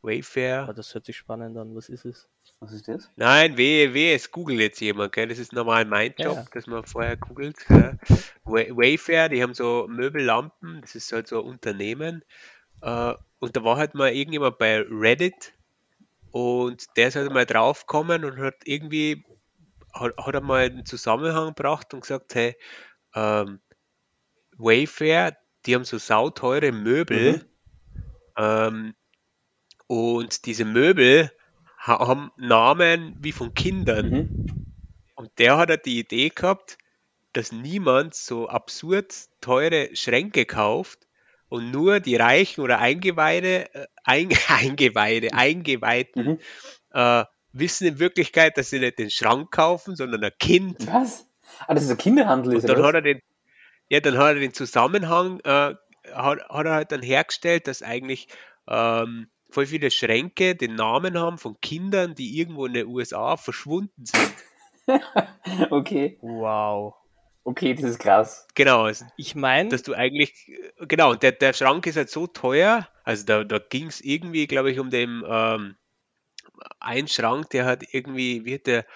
Wayfair. Oh, das hört sich spannend an. Was ist es? Was ist das? Nein, weh, weh, es googelt jetzt jemand, gell? Das ist normal mein Job, ja. dass man vorher googelt. Gell? Wayfair, die haben so Möbellampen, das ist halt so ein Unternehmen äh, und da war halt mal irgendjemand bei Reddit und der ist halt mal draufgekommen und hat irgendwie, hat, hat er mal einen Zusammenhang gebracht und gesagt, hey, ähm, Wayfair, die haben so sauteure Möbel mhm. ähm, und diese Möbel haben Namen wie von Kindern. Mhm. Und der hat halt die Idee gehabt, dass niemand so absurd teure Schränke kauft, und nur die Reichen oder Eingeweide, äh, ein, Eingeweide, Eingeweihten mhm. äh, wissen in Wirklichkeit, dass sie nicht den Schrank kaufen, sondern ein Kind. Was? Ah, das ist ein Kinderhandel. Und dann hat er den, ja, dann hat er den Zusammenhang äh, hat, hat er halt dann hergestellt, dass eigentlich ähm, voll viele Schränke den Namen haben von Kindern, die irgendwo in den USA verschwunden sind. okay. Wow. Okay, das ist krass. Genau. Also, ich meine, dass du eigentlich, genau, der, der Schrank ist halt so teuer, also da, da ging es irgendwie, glaube ich, um den ähm, einen Schrank, der hat irgendwie, wie hat der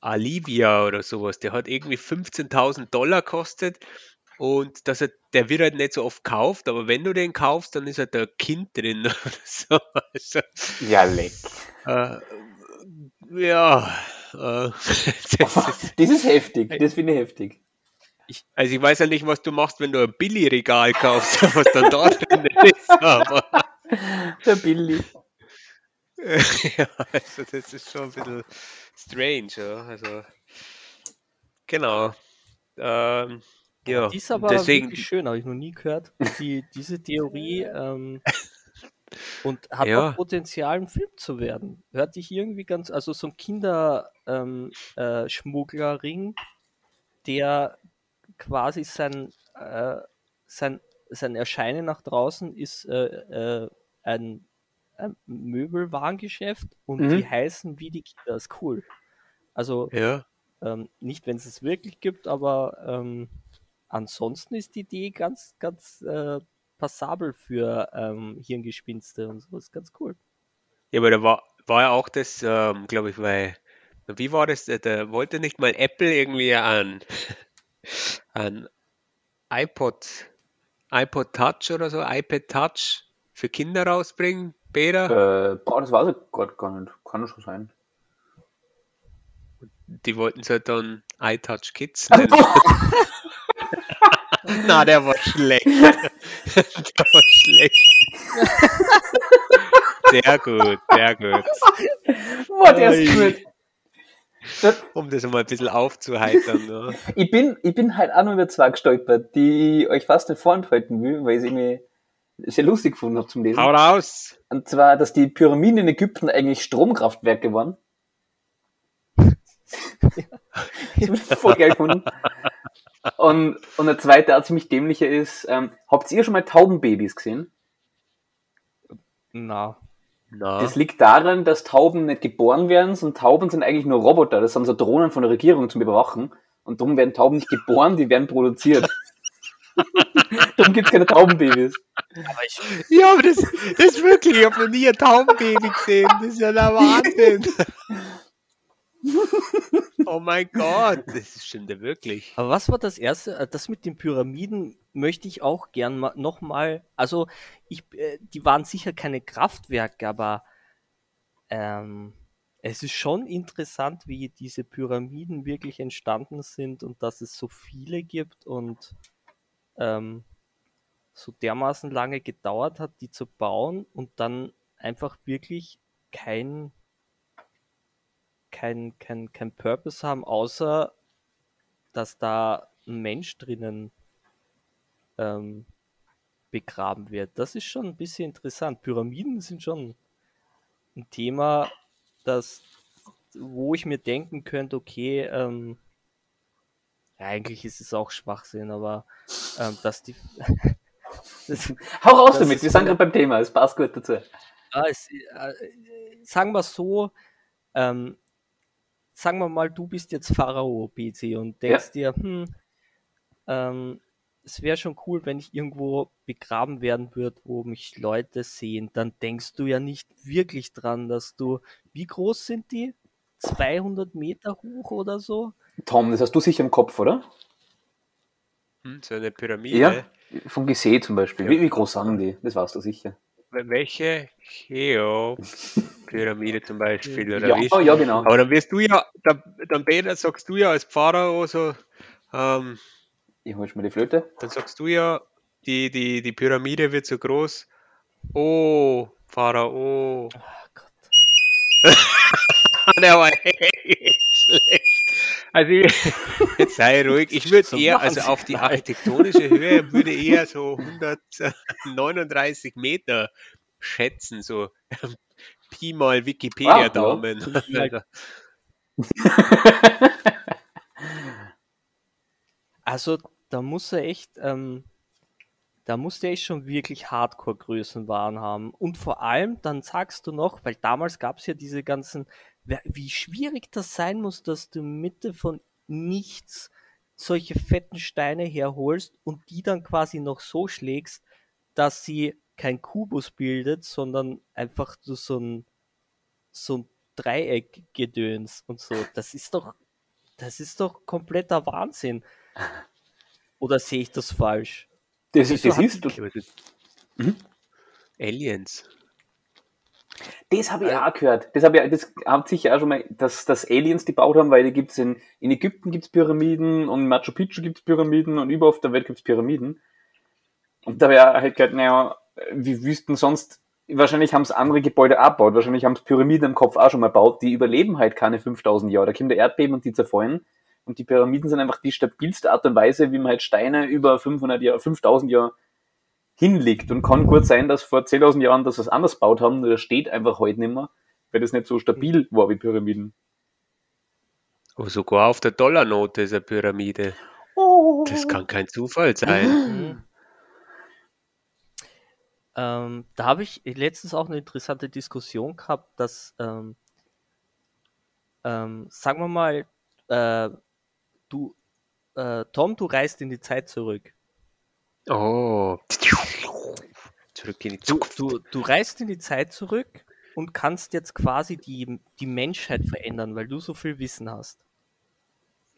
Alivia oder sowas, der hat irgendwie 15.000 Dollar kostet und das hat, der wird halt nicht so oft gekauft, aber wenn du den kaufst, dann ist halt ein Kind drin. so, also, ja, leck. Äh, ja. Äh, das, ist, das ist heftig, das finde ich heftig. Ich, also ich weiß ja nicht, was du machst, wenn du ein Billy-Regal kaufst, was dann da drin ist. Aber. Der Billy. ja, also das ist schon ein bisschen strange, ja. Also genau. Ähm, ja, die ist aber deswegen, wirklich schön, habe ich noch nie gehört. Die, diese Theorie ähm, und hat ja. auch Potenzial, ein Film zu werden. Hört sich irgendwie ganz, also so ein Kinderschmugglerring, ähm, äh, der quasi sein, äh, sein, sein Erscheinen nach draußen ist äh, äh ein Möbelwarengeschäft und mhm. die heißen wie die Kinder. ist cool. Also ja. ähm, nicht, wenn es es wirklich gibt, aber ähm, ansonsten ist die Idee ganz, ganz äh, passabel für ähm, Hirngespinste und so. Ist ganz cool. Ja, aber da war, war ja auch das, ähm, glaube ich, weil, wie war das? Da wollte nicht mal Apple irgendwie an, an iPod, iPod Touch oder so, iPad Touch für Kinder rausbringen, Peter? Äh, boah, das weiß ich gerade gar nicht. Kann schon sein. Die wollten es halt dann iTouch Kids nennen. Na, der war schlecht. der war schlecht. Sehr gut, sehr gut. Boah, der ist gut. um das mal ein bisschen aufzuheitern. Ne? ich, bin, ich bin halt auch noch über zwei gestolpert, die ich euch fast nicht vorenthalten will, weil ich sie mir sehr lustig gefunden habe zum Lesen. Hau raus! Und zwar, dass die Pyramiden in Ägypten eigentlich Stromkraftwerke waren. ja. voll geil gefunden. Und, und der zweite, der ziemlich dämlicher ist, ähm, habt ihr schon mal Taubenbabys gesehen? Na. Na. Das liegt daran, dass Tauben nicht geboren werden, sondern Tauben sind eigentlich nur Roboter. Das sind so Drohnen von der Regierung zum Überwachen. Und darum werden Tauben nicht geboren, die werden produziert. darum gibt es keine Taubenbabys. Aber ich, ja, aber das, das ist wirklich, ich habe noch nie ein Taubenbaby gesehen. Das ist ja der Wahnsinn. oh mein Gott, das stimmt ja wirklich. Aber was war das erste? Äh, das mit den Pyramiden möchte ich auch gern mal nochmal. Also, ich, äh, die waren sicher keine Kraftwerke, aber ähm, es ist schon interessant, wie diese Pyramiden wirklich entstanden sind und dass es so viele gibt und ähm, so dermaßen lange gedauert hat, die zu bauen und dann einfach wirklich kein kein, kein, kein Purpose haben, außer dass da ein Mensch drinnen ähm, begraben wird. Das ist schon ein bisschen interessant. Pyramiden sind schon ein Thema, das, wo ich mir denken könnte, okay, ähm, ja, eigentlich ist es auch Schwachsinn, aber ähm, dass die. Das, Hau raus damit, wir sind gerade beim Thema, es passt gut dazu. Ah, es, äh, sagen wir so, ähm, sagen wir mal, du bist jetzt Pharao, PC, und denkst ja. dir, hm, ähm, es wäre schon cool, wenn ich irgendwo begraben werden würde, wo mich Leute sehen. Dann denkst du ja nicht wirklich dran, dass du, wie groß sind die? 200 Meter hoch oder so? Tom, das hast du sicher im Kopf, oder? Hm, so eine Pyramide. Ja, vom Gesee zum Beispiel. Ja. Wie, wie groß sind die? Das warst du sicher. Welche? Cheo. Pyramide zum Beispiel. Oder ja, wie? ja, genau. Aber dann wirst du ja, dann, dann Peter, sagst du ja als Pharao so, ähm, ich hol mir die Flöte. Dann sagst du ja, die, die, die Pyramide wird so groß. Oh, Pharao. Oh Gott. Der war schlecht. Also jetzt sei ruhig. Ich würde so eher, also auf die architektonische Höhe würde eher so 139 Meter schätzen, so Pi mal Wikipedia-Daumen. Ah, ja. also da muss er echt, ähm, da musst du ja schon wirklich Hardcore-Größenwahn haben. Und vor allem, dann sagst du noch, weil damals gab es ja diese ganzen, wie schwierig das sein muss, dass du Mitte von nichts solche fetten Steine herholst und die dann quasi noch so schlägst, dass sie kein Kubus bildet, sondern einfach so ein, so ein Dreieckgedöns und so. Das ist doch, das ist doch kompletter Wahnsinn. Oder sehe ich das falsch? Das, das ist du. Mhm. Aliens. Das habe ich auch gehört. Das habe ich, das habt sicher auch schon mal, dass, dass Aliens die baut haben, weil die gibt's in, in Ägypten gibt's Pyramiden und in Machu Picchu gibt's Pyramiden und überall auf der Welt gibt's Pyramiden. Und da wäre halt gehört, naja, wie wüssten sonst, wahrscheinlich haben es andere Gebäude abgebaut, wahrscheinlich haben es Pyramiden im Kopf auch schon mal gebaut, die überleben halt keine 5000 Jahre. Da kommt der Erdbeben und die zerfallen. Und die Pyramiden sind einfach die stabilste Art und Weise, wie man halt Steine über 500 Jahre, 5000 Jahre hinlegt. Und kann gut sein, dass vor 10.000 Jahren das was anderes gebaut haben, nur das steht einfach heute nicht mehr, weil das nicht so stabil war wie Pyramiden. Oh, sogar auf der Dollarnote ist eine Pyramide. Oh. Das kann kein Zufall sein. Mhm. Ähm, da habe ich letztens auch eine interessante Diskussion gehabt, dass, ähm, ähm, sagen wir mal, äh, du, äh, Tom, du reist in die Zeit zurück. Oh. Zurück in die Zukunft. Du, du, du reist in die Zeit zurück und kannst jetzt quasi die, die Menschheit verändern, weil du so viel Wissen hast.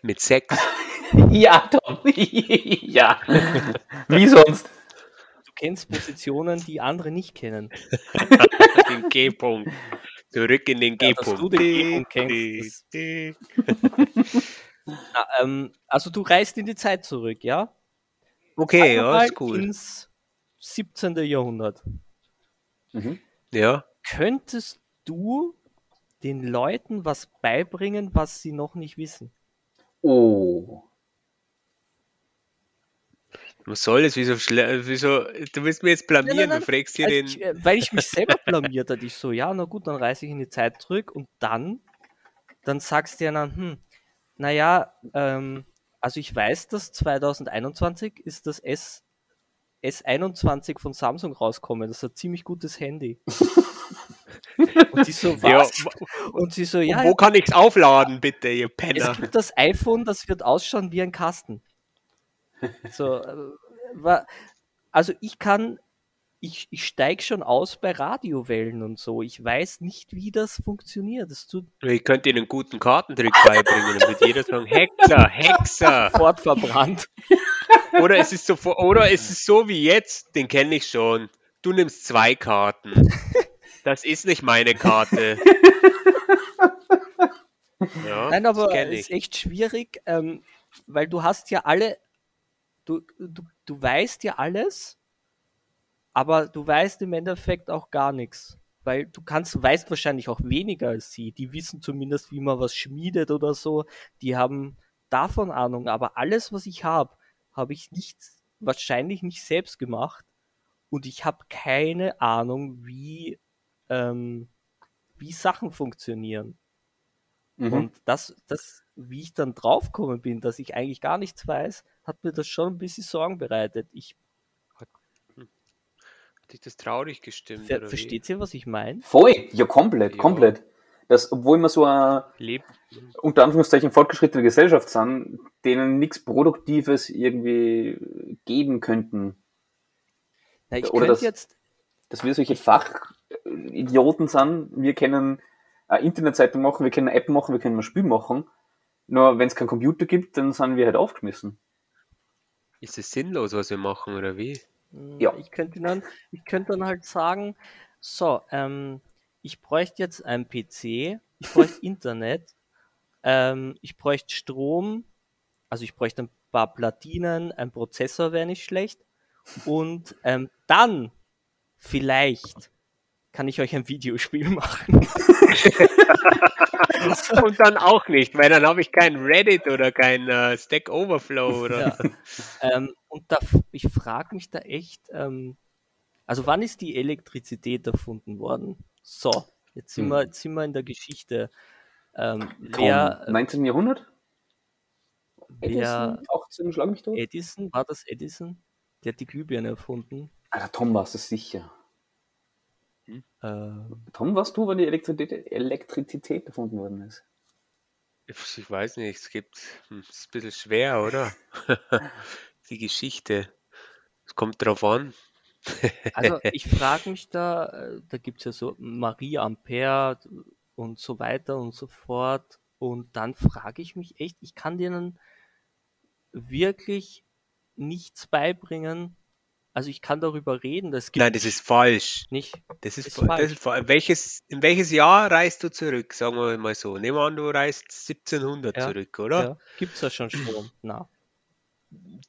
Mit Sex? ja, Tom. ja. Wie sonst? kennst Positionen, die andere nicht kennen. den G-Punkt. Zurück in den G-Punkt. Ja, du den G-Punkt kennst. Na, ähm, also du reist in die Zeit zurück, ja? Okay, ja, ist cool. Ins 17. Jahrhundert. Mhm. Ja. Könntest du den Leuten was beibringen, was sie noch nicht wissen? Oh. Was soll das? Wieso, wieso du willst mir jetzt blamieren, nein, nein, nein. du fragst hier also den. Ich, äh, weil ich mich selber blamiert hatte. Ich so, ja, na gut, dann reise ich in die Zeit zurück und dann, dann sagst du ja dann, hm, naja, ähm, also ich weiß, dass 2021 ist das S, S21 von Samsung rauskommen. Das ist ein ziemlich gutes Handy. Und sie so, was? Ja, und sie so, ja. wo kann ich es aufladen, bitte, ihr Penner? Es gibt das iPhone, das wird ausschauen wie ein Kasten. So, äh, also ich kann, ich, ich steige schon aus bei Radiowellen und so. Ich weiß nicht, wie das funktioniert. Das tut ich könnte Ihnen einen guten Kartentrick beibringen. Dann wird jeder sagen, Hexer, Hexer. Sofort verbrannt. Oder es ist so, oder es ist so wie jetzt, den kenne ich schon. Du nimmst zwei Karten. Das ist nicht meine Karte. Ja, Nein, aber es ist echt schwierig, ähm, weil du hast ja alle du, du, du weißt ja alles, aber du weißt im Endeffekt auch gar nichts. Weil du kannst, du weißt wahrscheinlich auch weniger als sie. Die wissen zumindest, wie man was schmiedet oder so. Die haben davon Ahnung. Aber alles, was ich habe, habe ich nicht, wahrscheinlich nicht selbst gemacht. Und ich habe keine Ahnung, wie, ähm, wie Sachen funktionieren. Mhm. Und das, das, wie ich dann draufgekommen bin, dass ich eigentlich gar nichts weiß, hat mir das schon ein bisschen Sorgen bereitet. Ich. Hat dich das traurig gestimmt? Ver versteht ihr, was ich meine? Voll, ja, komplett, ja. komplett. Das, obwohl wir so eine Leb unter Anführungszeichen fortgeschrittene Gesellschaft sind, denen nichts Produktives irgendwie geben könnten. Na, ich Oder dass, jetzt, dass wir solche Fachidioten sind, wir können eine Internetseite machen, wir können eine App machen, wir können ein Spiel machen. Nur wenn es keinen Computer gibt, dann sind wir halt aufgeschmissen. Ist es sinnlos, was wir machen, oder wie? Hm, ja. Ich könnte dann, ich könnte dann halt sagen, so, ähm, ich bräuchte jetzt einen PC, ich bräuchte Internet, ähm, ich bräuchte Strom, also ich bräuchte ein paar Platinen, ein Prozessor wäre nicht schlecht. Und ähm, dann vielleicht kann ich euch ein Videospiel machen. Und dann auch nicht, weil dann habe ich kein Reddit oder kein uh, Stack Overflow oder. Ja. Ähm, und da, ich frage mich da echt, ähm, also wann ist die Elektrizität erfunden worden? So, jetzt sind, hm. wir, jetzt sind wir in der Geschichte. Ähm, wer, 19. Jahrhundert? Wer, Edison, 18, schlag mich tot. Edison, war das Edison? der hat die Glühbirne erfunden. Ah, der Tom war es sicher. Hm? Äh, Tom, warst du, wann die Elektrizität, Elektrizität erfunden worden ist? Ich weiß nicht, es gibt, hm, es ist ein bisschen schwer, oder? die Geschichte. Es kommt drauf an. also ich frage mich da, äh, da gibt es ja so Marie Ampere und so weiter und so fort. Und dann frage ich mich echt, ich kann denen wirklich nichts beibringen. Also ich kann darüber reden, das gibt Nein, das ist falsch. Nicht. Das ist, ist falsch. Das ist falsch. Welches, in welches Jahr reist du zurück? Sagen wir mal so. Nehmen wir an, du reist 1700 ja, zurück, oder? Ja. Gibt es ja schon Strom? Na.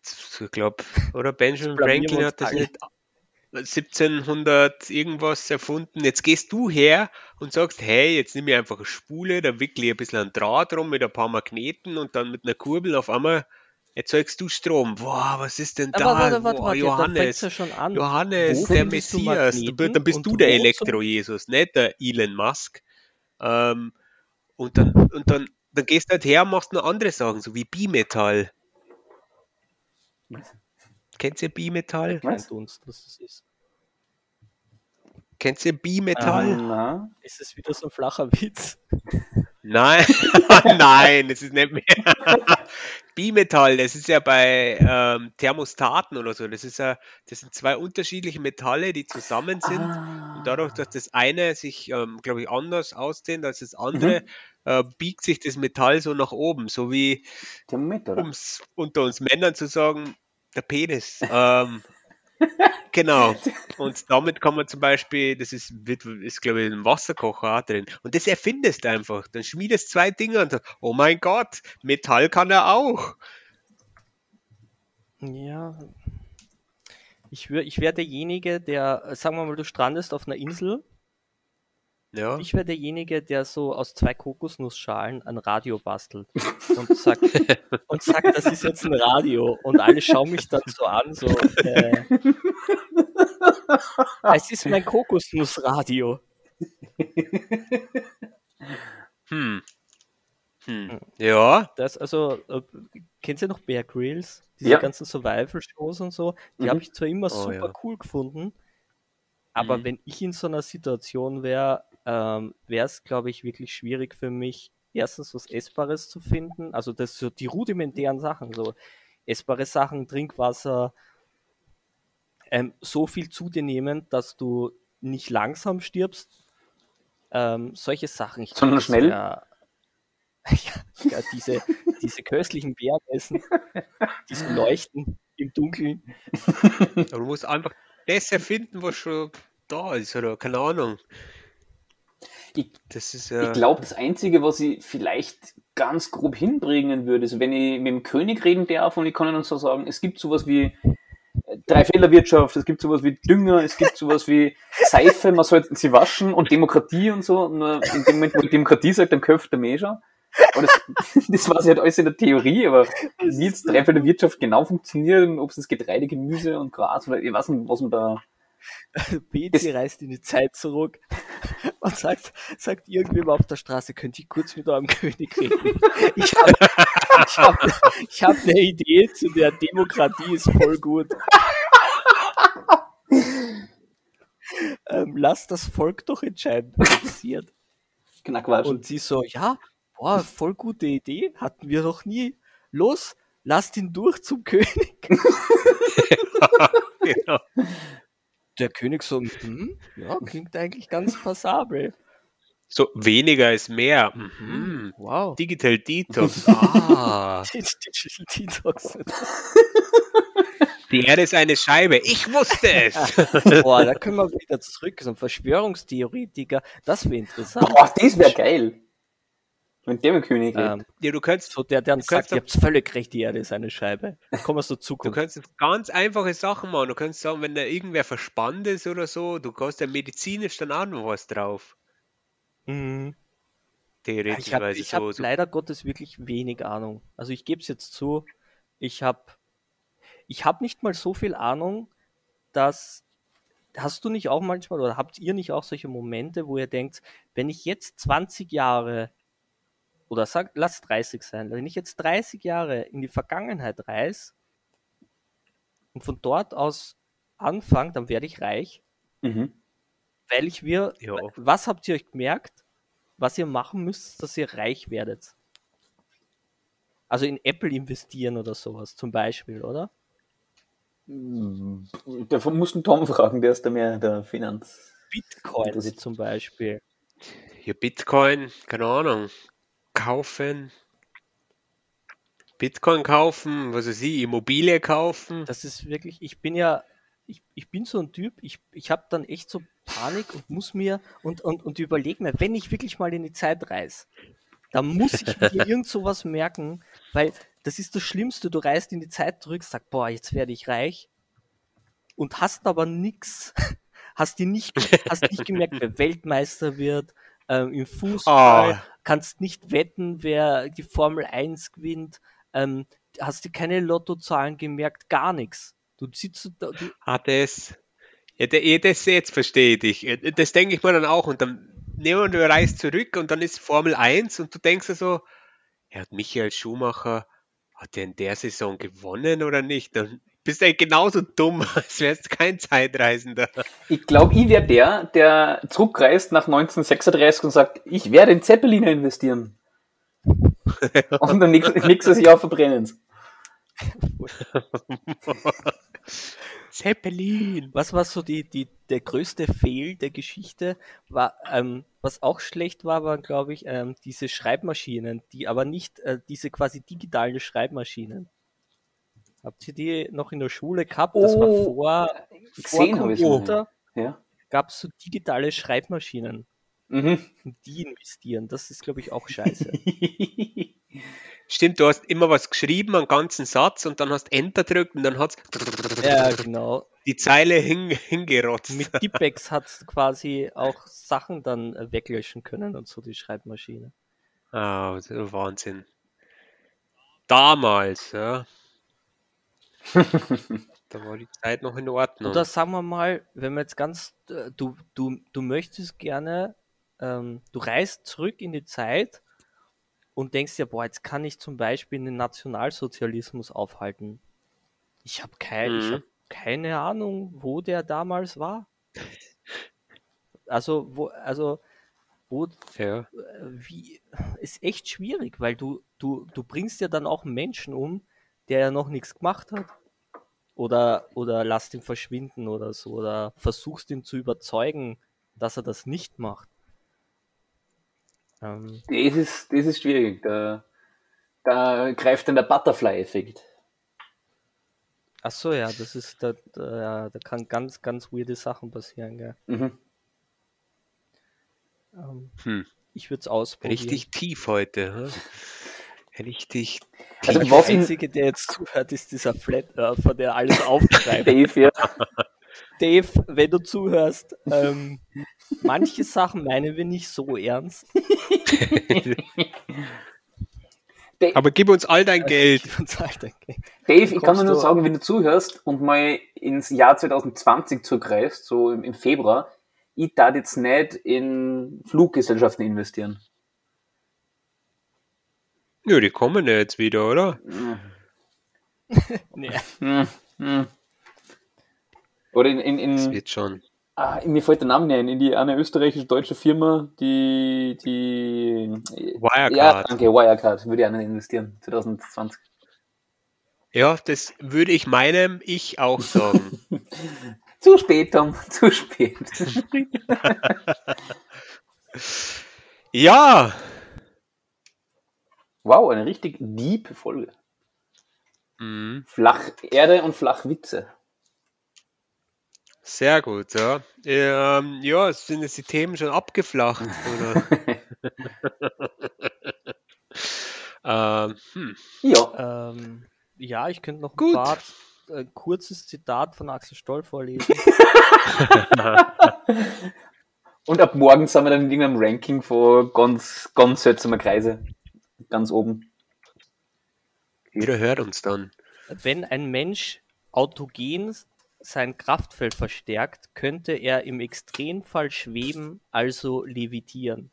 Ich glaube, oder Benjamin Franklin hat das nicht 1700 irgendwas erfunden. Jetzt gehst du her und sagst, hey, jetzt nehme ich einfach eine Spule, da wickle ich ein bisschen ein Draht rum mit ein paar Magneten und dann mit einer Kurbel auf einmal erzeugst du Strom. Boah, was ist denn da? Aber warte, warte, Boah, warte, Johannes, ja schon an. Johannes, der Messias. Du, dann bist du der Elektro-Jesus, nicht der Elon Musk. Ähm, und dann, und dann, dann gehst du halt her und machst noch andere Sachen, so wie Bimetall. Kennt ihr Bimetall? Kennt uns, was das ist. Kennt ihr Bimetall? Um, ist es wieder so ein flacher Witz? Nein, nein, das ist nicht mehr. Bimetall, das ist ja bei ähm, Thermostaten oder so. Das ist ja, das sind zwei unterschiedliche Metalle, die zusammen sind. Ah. Und dadurch, dass das eine sich, ähm, glaube ich, anders ausdehnt als das andere, mhm. äh, biegt sich das Metall so nach oben, so wie um es unter uns Männern zu sagen, der Penis. Ähm, genau. Und damit kann man zum Beispiel, das ist, wird, ist glaube ich, ein Wasserkocher drin. Und das erfindest einfach. Dann schmiedest zwei Dinge und sagst, oh mein Gott, Metall kann er auch. Ja. Ich, ich wäre derjenige, der, sagen wir mal, du strandest auf einer Insel ja. Ich wäre derjenige, der so aus zwei Kokosnussschalen ein Radio bastelt und sagt, und sagt, das ist jetzt ein Radio. Und alle schauen mich dann so an, so, äh, es ist mein Kokosnussradio. Hm. Hm. Ja. Das, also, äh, kennt ihr noch Bear Grylls? Diese ja. ganzen Survival-Shows und so, die mhm. habe ich zwar immer oh, super ja. cool gefunden, aber mhm. wenn ich in so einer Situation wäre, ähm, wäre es, glaube ich, wirklich schwierig für mich, erstens was Essbares zu finden. Also das so die rudimentären Sachen, so essbare Sachen, Trinkwasser, ähm, so viel zu dir nehmen, dass du nicht langsam stirbst. Ähm, solche Sachen. Ich Sondern schnell? Ja, ja, ja, diese, diese köstlichen Bergessen, diese Leuchten im Dunkeln. Du musst einfach das erfinden, was schon da ist, oder keine Ahnung. Ich, ja ich glaube, das Einzige, was ich vielleicht ganz grob hinbringen würde, ist, wenn ich mit dem König reden darf und ich kann ihnen so sagen, es gibt sowas wie äh, Dreifehlerwirtschaft, es gibt sowas wie Dünger, es gibt sowas wie Seife, man sollte sie waschen und Demokratie und so. Nur in dem Moment, wo ich Demokratie sagt, dann köpft der Meja. Und das, das war halt alles in der Theorie, aber wie jetzt Dreifehlerwirtschaft genau funktioniert und ob es das Getreide, Gemüse und Gras oder ich weiß nicht, was man da Bezi reist in die Zeit zurück und sagt, sagt irgendwem auf der Straße, könnt ihr kurz mit eurem König reden? Ich habe ich hab, ich hab eine Idee zu der Demokratie, ist voll gut. ähm, lass das Volk doch entscheiden, was passiert. Und sie so, ja, boah, voll gute Idee, hatten wir noch nie. Los, lasst ihn durch zum König. genau der König so, hm, ja, klingt eigentlich ganz passabel. So, weniger ist mehr. Mhm. mhm. Wow. Digital Detox. Ah. Digital Detox. Die Erde ist eine Scheibe. Ich wusste es. Boah, da können wir wieder zurück. So ein Verschwörungstheoretiker. Das wäre interessant. Boah, das wäre geil. Mit dem König. Ähm, ja, du kannst. So der, der dann sagt, ihr habt völlig recht, die Erde ist eine Scheibe. Komm aus der Zukunft. Du kannst ganz einfache Sachen machen. Du kannst sagen, wenn da irgendwer verspannt ist oder so, du kannst ja medizinisch dann auch noch was drauf. Mhm. Theoretisch. Ich habe so, hab so. leider Gottes wirklich wenig Ahnung. Also ich gebe es jetzt zu, ich habe ich hab nicht mal so viel Ahnung, dass hast du nicht auch manchmal oder habt ihr nicht auch solche Momente, wo ihr denkt, wenn ich jetzt 20 Jahre oder sag, lass 30 sein, wenn ich jetzt 30 Jahre in die Vergangenheit reise und von dort aus anfange, dann werde ich reich. Mhm. Weil ich wir, ja. was habt ihr euch gemerkt, was ihr machen müsst, dass ihr reich werdet? Also in Apple investieren oder sowas zum Beispiel, oder? Davon musst du Tom fragen, der ist da mehr der Finanz. Bitcoin zum Beispiel. Ja, Bitcoin, keine Ahnung, kaufen, Bitcoin kaufen, was weiß ich, Immobilie kaufen. Das ist wirklich, ich bin ja, ich, ich bin so ein Typ, ich, ich habe dann echt so Panik und muss mir und, und, und überlege mir, wenn ich wirklich mal in die Zeit reise, dann muss ich mir irgend sowas merken, weil das ist das Schlimmste, du reist in die Zeit zurück, sagst, boah, jetzt werde ich reich und hast aber nichts, hast die nicht, hast nicht gemerkt, wer Weltmeister wird, ähm, im Fußball, oh. kannst nicht wetten, wer die Formel 1 gewinnt, ähm, hast du keine Lottozahlen gemerkt, gar nichts. Du sitzt da. Du ah, das. Ja, das jetzt verstehe ich. Das denke ich mir dann auch. Und dann nehmen wir reist zurück und dann ist Formel 1 und du denkst so, also, ja, hat Michael Schumacher, hat der in der Saison gewonnen oder nicht? Dann bist du eigentlich genauso dumm, als wärst du kein Zeitreisender. Ich glaube, ich wäre der, der zurückreist nach 1936 und sagt, ich werde in Zeppeliner investieren. Und dann nächstes, nächstes Jahr verbrennen. Zeppelin. Was war so die, die, der größte Fehl der Geschichte? War, ähm, was auch schlecht war, waren, glaube ich, ähm, diese Schreibmaschinen, die aber nicht äh, diese quasi digitalen Schreibmaschinen. Habt ihr die noch in der Schule gehabt? Das war oh, vor, vor Computer. Ja. Gab es so digitale Schreibmaschinen. Mhm. Die investieren, das ist, glaube ich, auch scheiße. Stimmt, du hast immer was geschrieben, einen ganzen Satz und dann hast Enter drückt und dann hat ja, genau. die Zeile hin, hingerotzt. Mit Deepex hat quasi auch Sachen dann äh, weglöschen können und so die Schreibmaschine. Ah, oh, Wahnsinn. Damals, ja. Da war die Zeit noch in Ordnung. Oder sagen wir mal, wenn wir jetzt ganz, äh, du, du, du möchtest gerne ähm, du reist zurück in die Zeit und denkst dir, boah, jetzt kann ich zum Beispiel den Nationalsozialismus aufhalten. Ich habe kein, mhm. hab keine Ahnung, wo der damals war. Also, wo, also, wo, ja. wie, ist echt schwierig, weil du, du, du bringst ja dann auch Menschen um, der ja noch nichts gemacht hat. Oder, oder lasst ihn verschwinden oder so, oder versuchst ihn zu überzeugen, dass er das nicht macht. Ähm, das, ist, das ist schwierig. Da, da greift dann der Butterfly-Effekt. Ach so, ja, das ist, da, da, da kann ganz, ganz weirde Sachen passieren, gell? Mhm. Ähm, hm. Ich würde es ausprobieren. Richtig tief heute, hm? Richtig. Also der Einzige, der jetzt zuhört, ist dieser Flat Earther, der alles aufschreibt. Dave, ja. Dave, wenn du zuhörst, ähm, manche Sachen meinen wir nicht so ernst. Aber gib uns all dein Geld. All dein Geld. Dave, ich kann nur sagen, wenn du zuhörst und mal ins Jahr 2020 zurückreist, so im, im Februar, ich darf jetzt nicht in Fluggesellschaften investieren. Ja, die kommen ja jetzt wieder, oder? nee. Oder in, in, in das wird schon. Ah, mir fällt der Name nicht ein, in die eine österreichische deutsche Firma, die, die Wirecard. Ja, danke, Wirecard, würde ich auch nicht investieren, 2020. Ja, das würde ich meinem Ich auch sagen. zu spät, Tom, zu spät. ja. Wow, eine richtig deep Folge. Mhm. Flach Erde und Flachwitze. Sehr gut, ja. Ähm, ja, sind jetzt die Themen schon abgeflacht, oder? ähm, hm. Ja. Ähm, ja, ich könnte noch gut. ein, paar, ein kurzes Zitat von Axel Stoll vorlesen. Und ab morgen sind wir dann in irgendeinem Ranking von ganz, ganz seltsamer Kreise. Ganz oben. Jeder hört uns dann. Wenn ein Mensch autogen sein Kraftfeld verstärkt, könnte er im Extremfall schweben, also levitieren.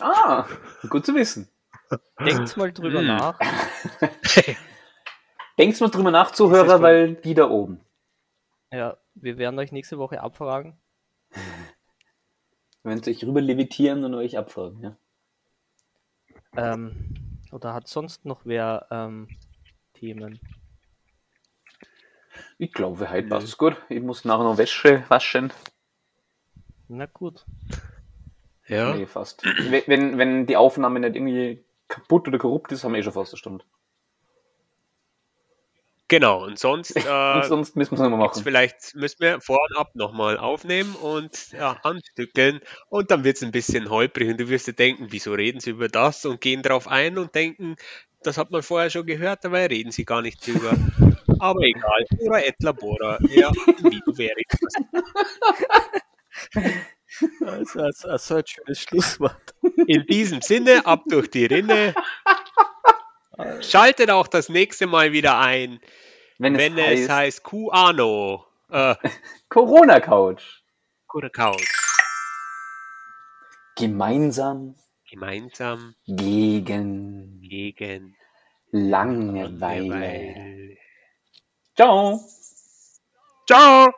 Ah, gut zu wissen. Denkt mal drüber hm. nach. Denkst mal drüber nach, Zuhörer, weil die da oben. Ja, wir werden euch nächste Woche abfragen. Wenn sie euch rüber levitieren und euch abfragen, ja. Ähm, oder hat sonst noch wer ähm, Themen? Ich glaube, heute passt es gut. Ich muss nachher noch Wäsche waschen. Na gut. Ja. Nee, fast. Wenn, wenn die Aufnahme nicht irgendwie kaputt oder korrupt ist, haben wir eh schon fast eine Stunde. Genau, und sonst, äh, und sonst müssen wir es nochmal machen. Vielleicht müssen wir vorab nochmal aufnehmen und ja, anstückeln und dann wird es ein bisschen holprig und du wirst dir denken, wieso reden sie über das und gehen darauf ein und denken, das hat man vorher schon gehört, dabei reden sie gar nicht drüber. Aber egal, Bora et labora, ja, wie du wäre das. ist also ein schönes Schlusswort. In diesem Sinne, ab durch die Rinne. Schaltet auch das nächste Mal wieder ein, wenn es, wenn heißt, es heißt QAno. Äh, Corona Couch. Corona Couch. Gemeinsam. Gemeinsam. Gegen. Gegen. Langeweile. Langeweile. Ciao. Ciao.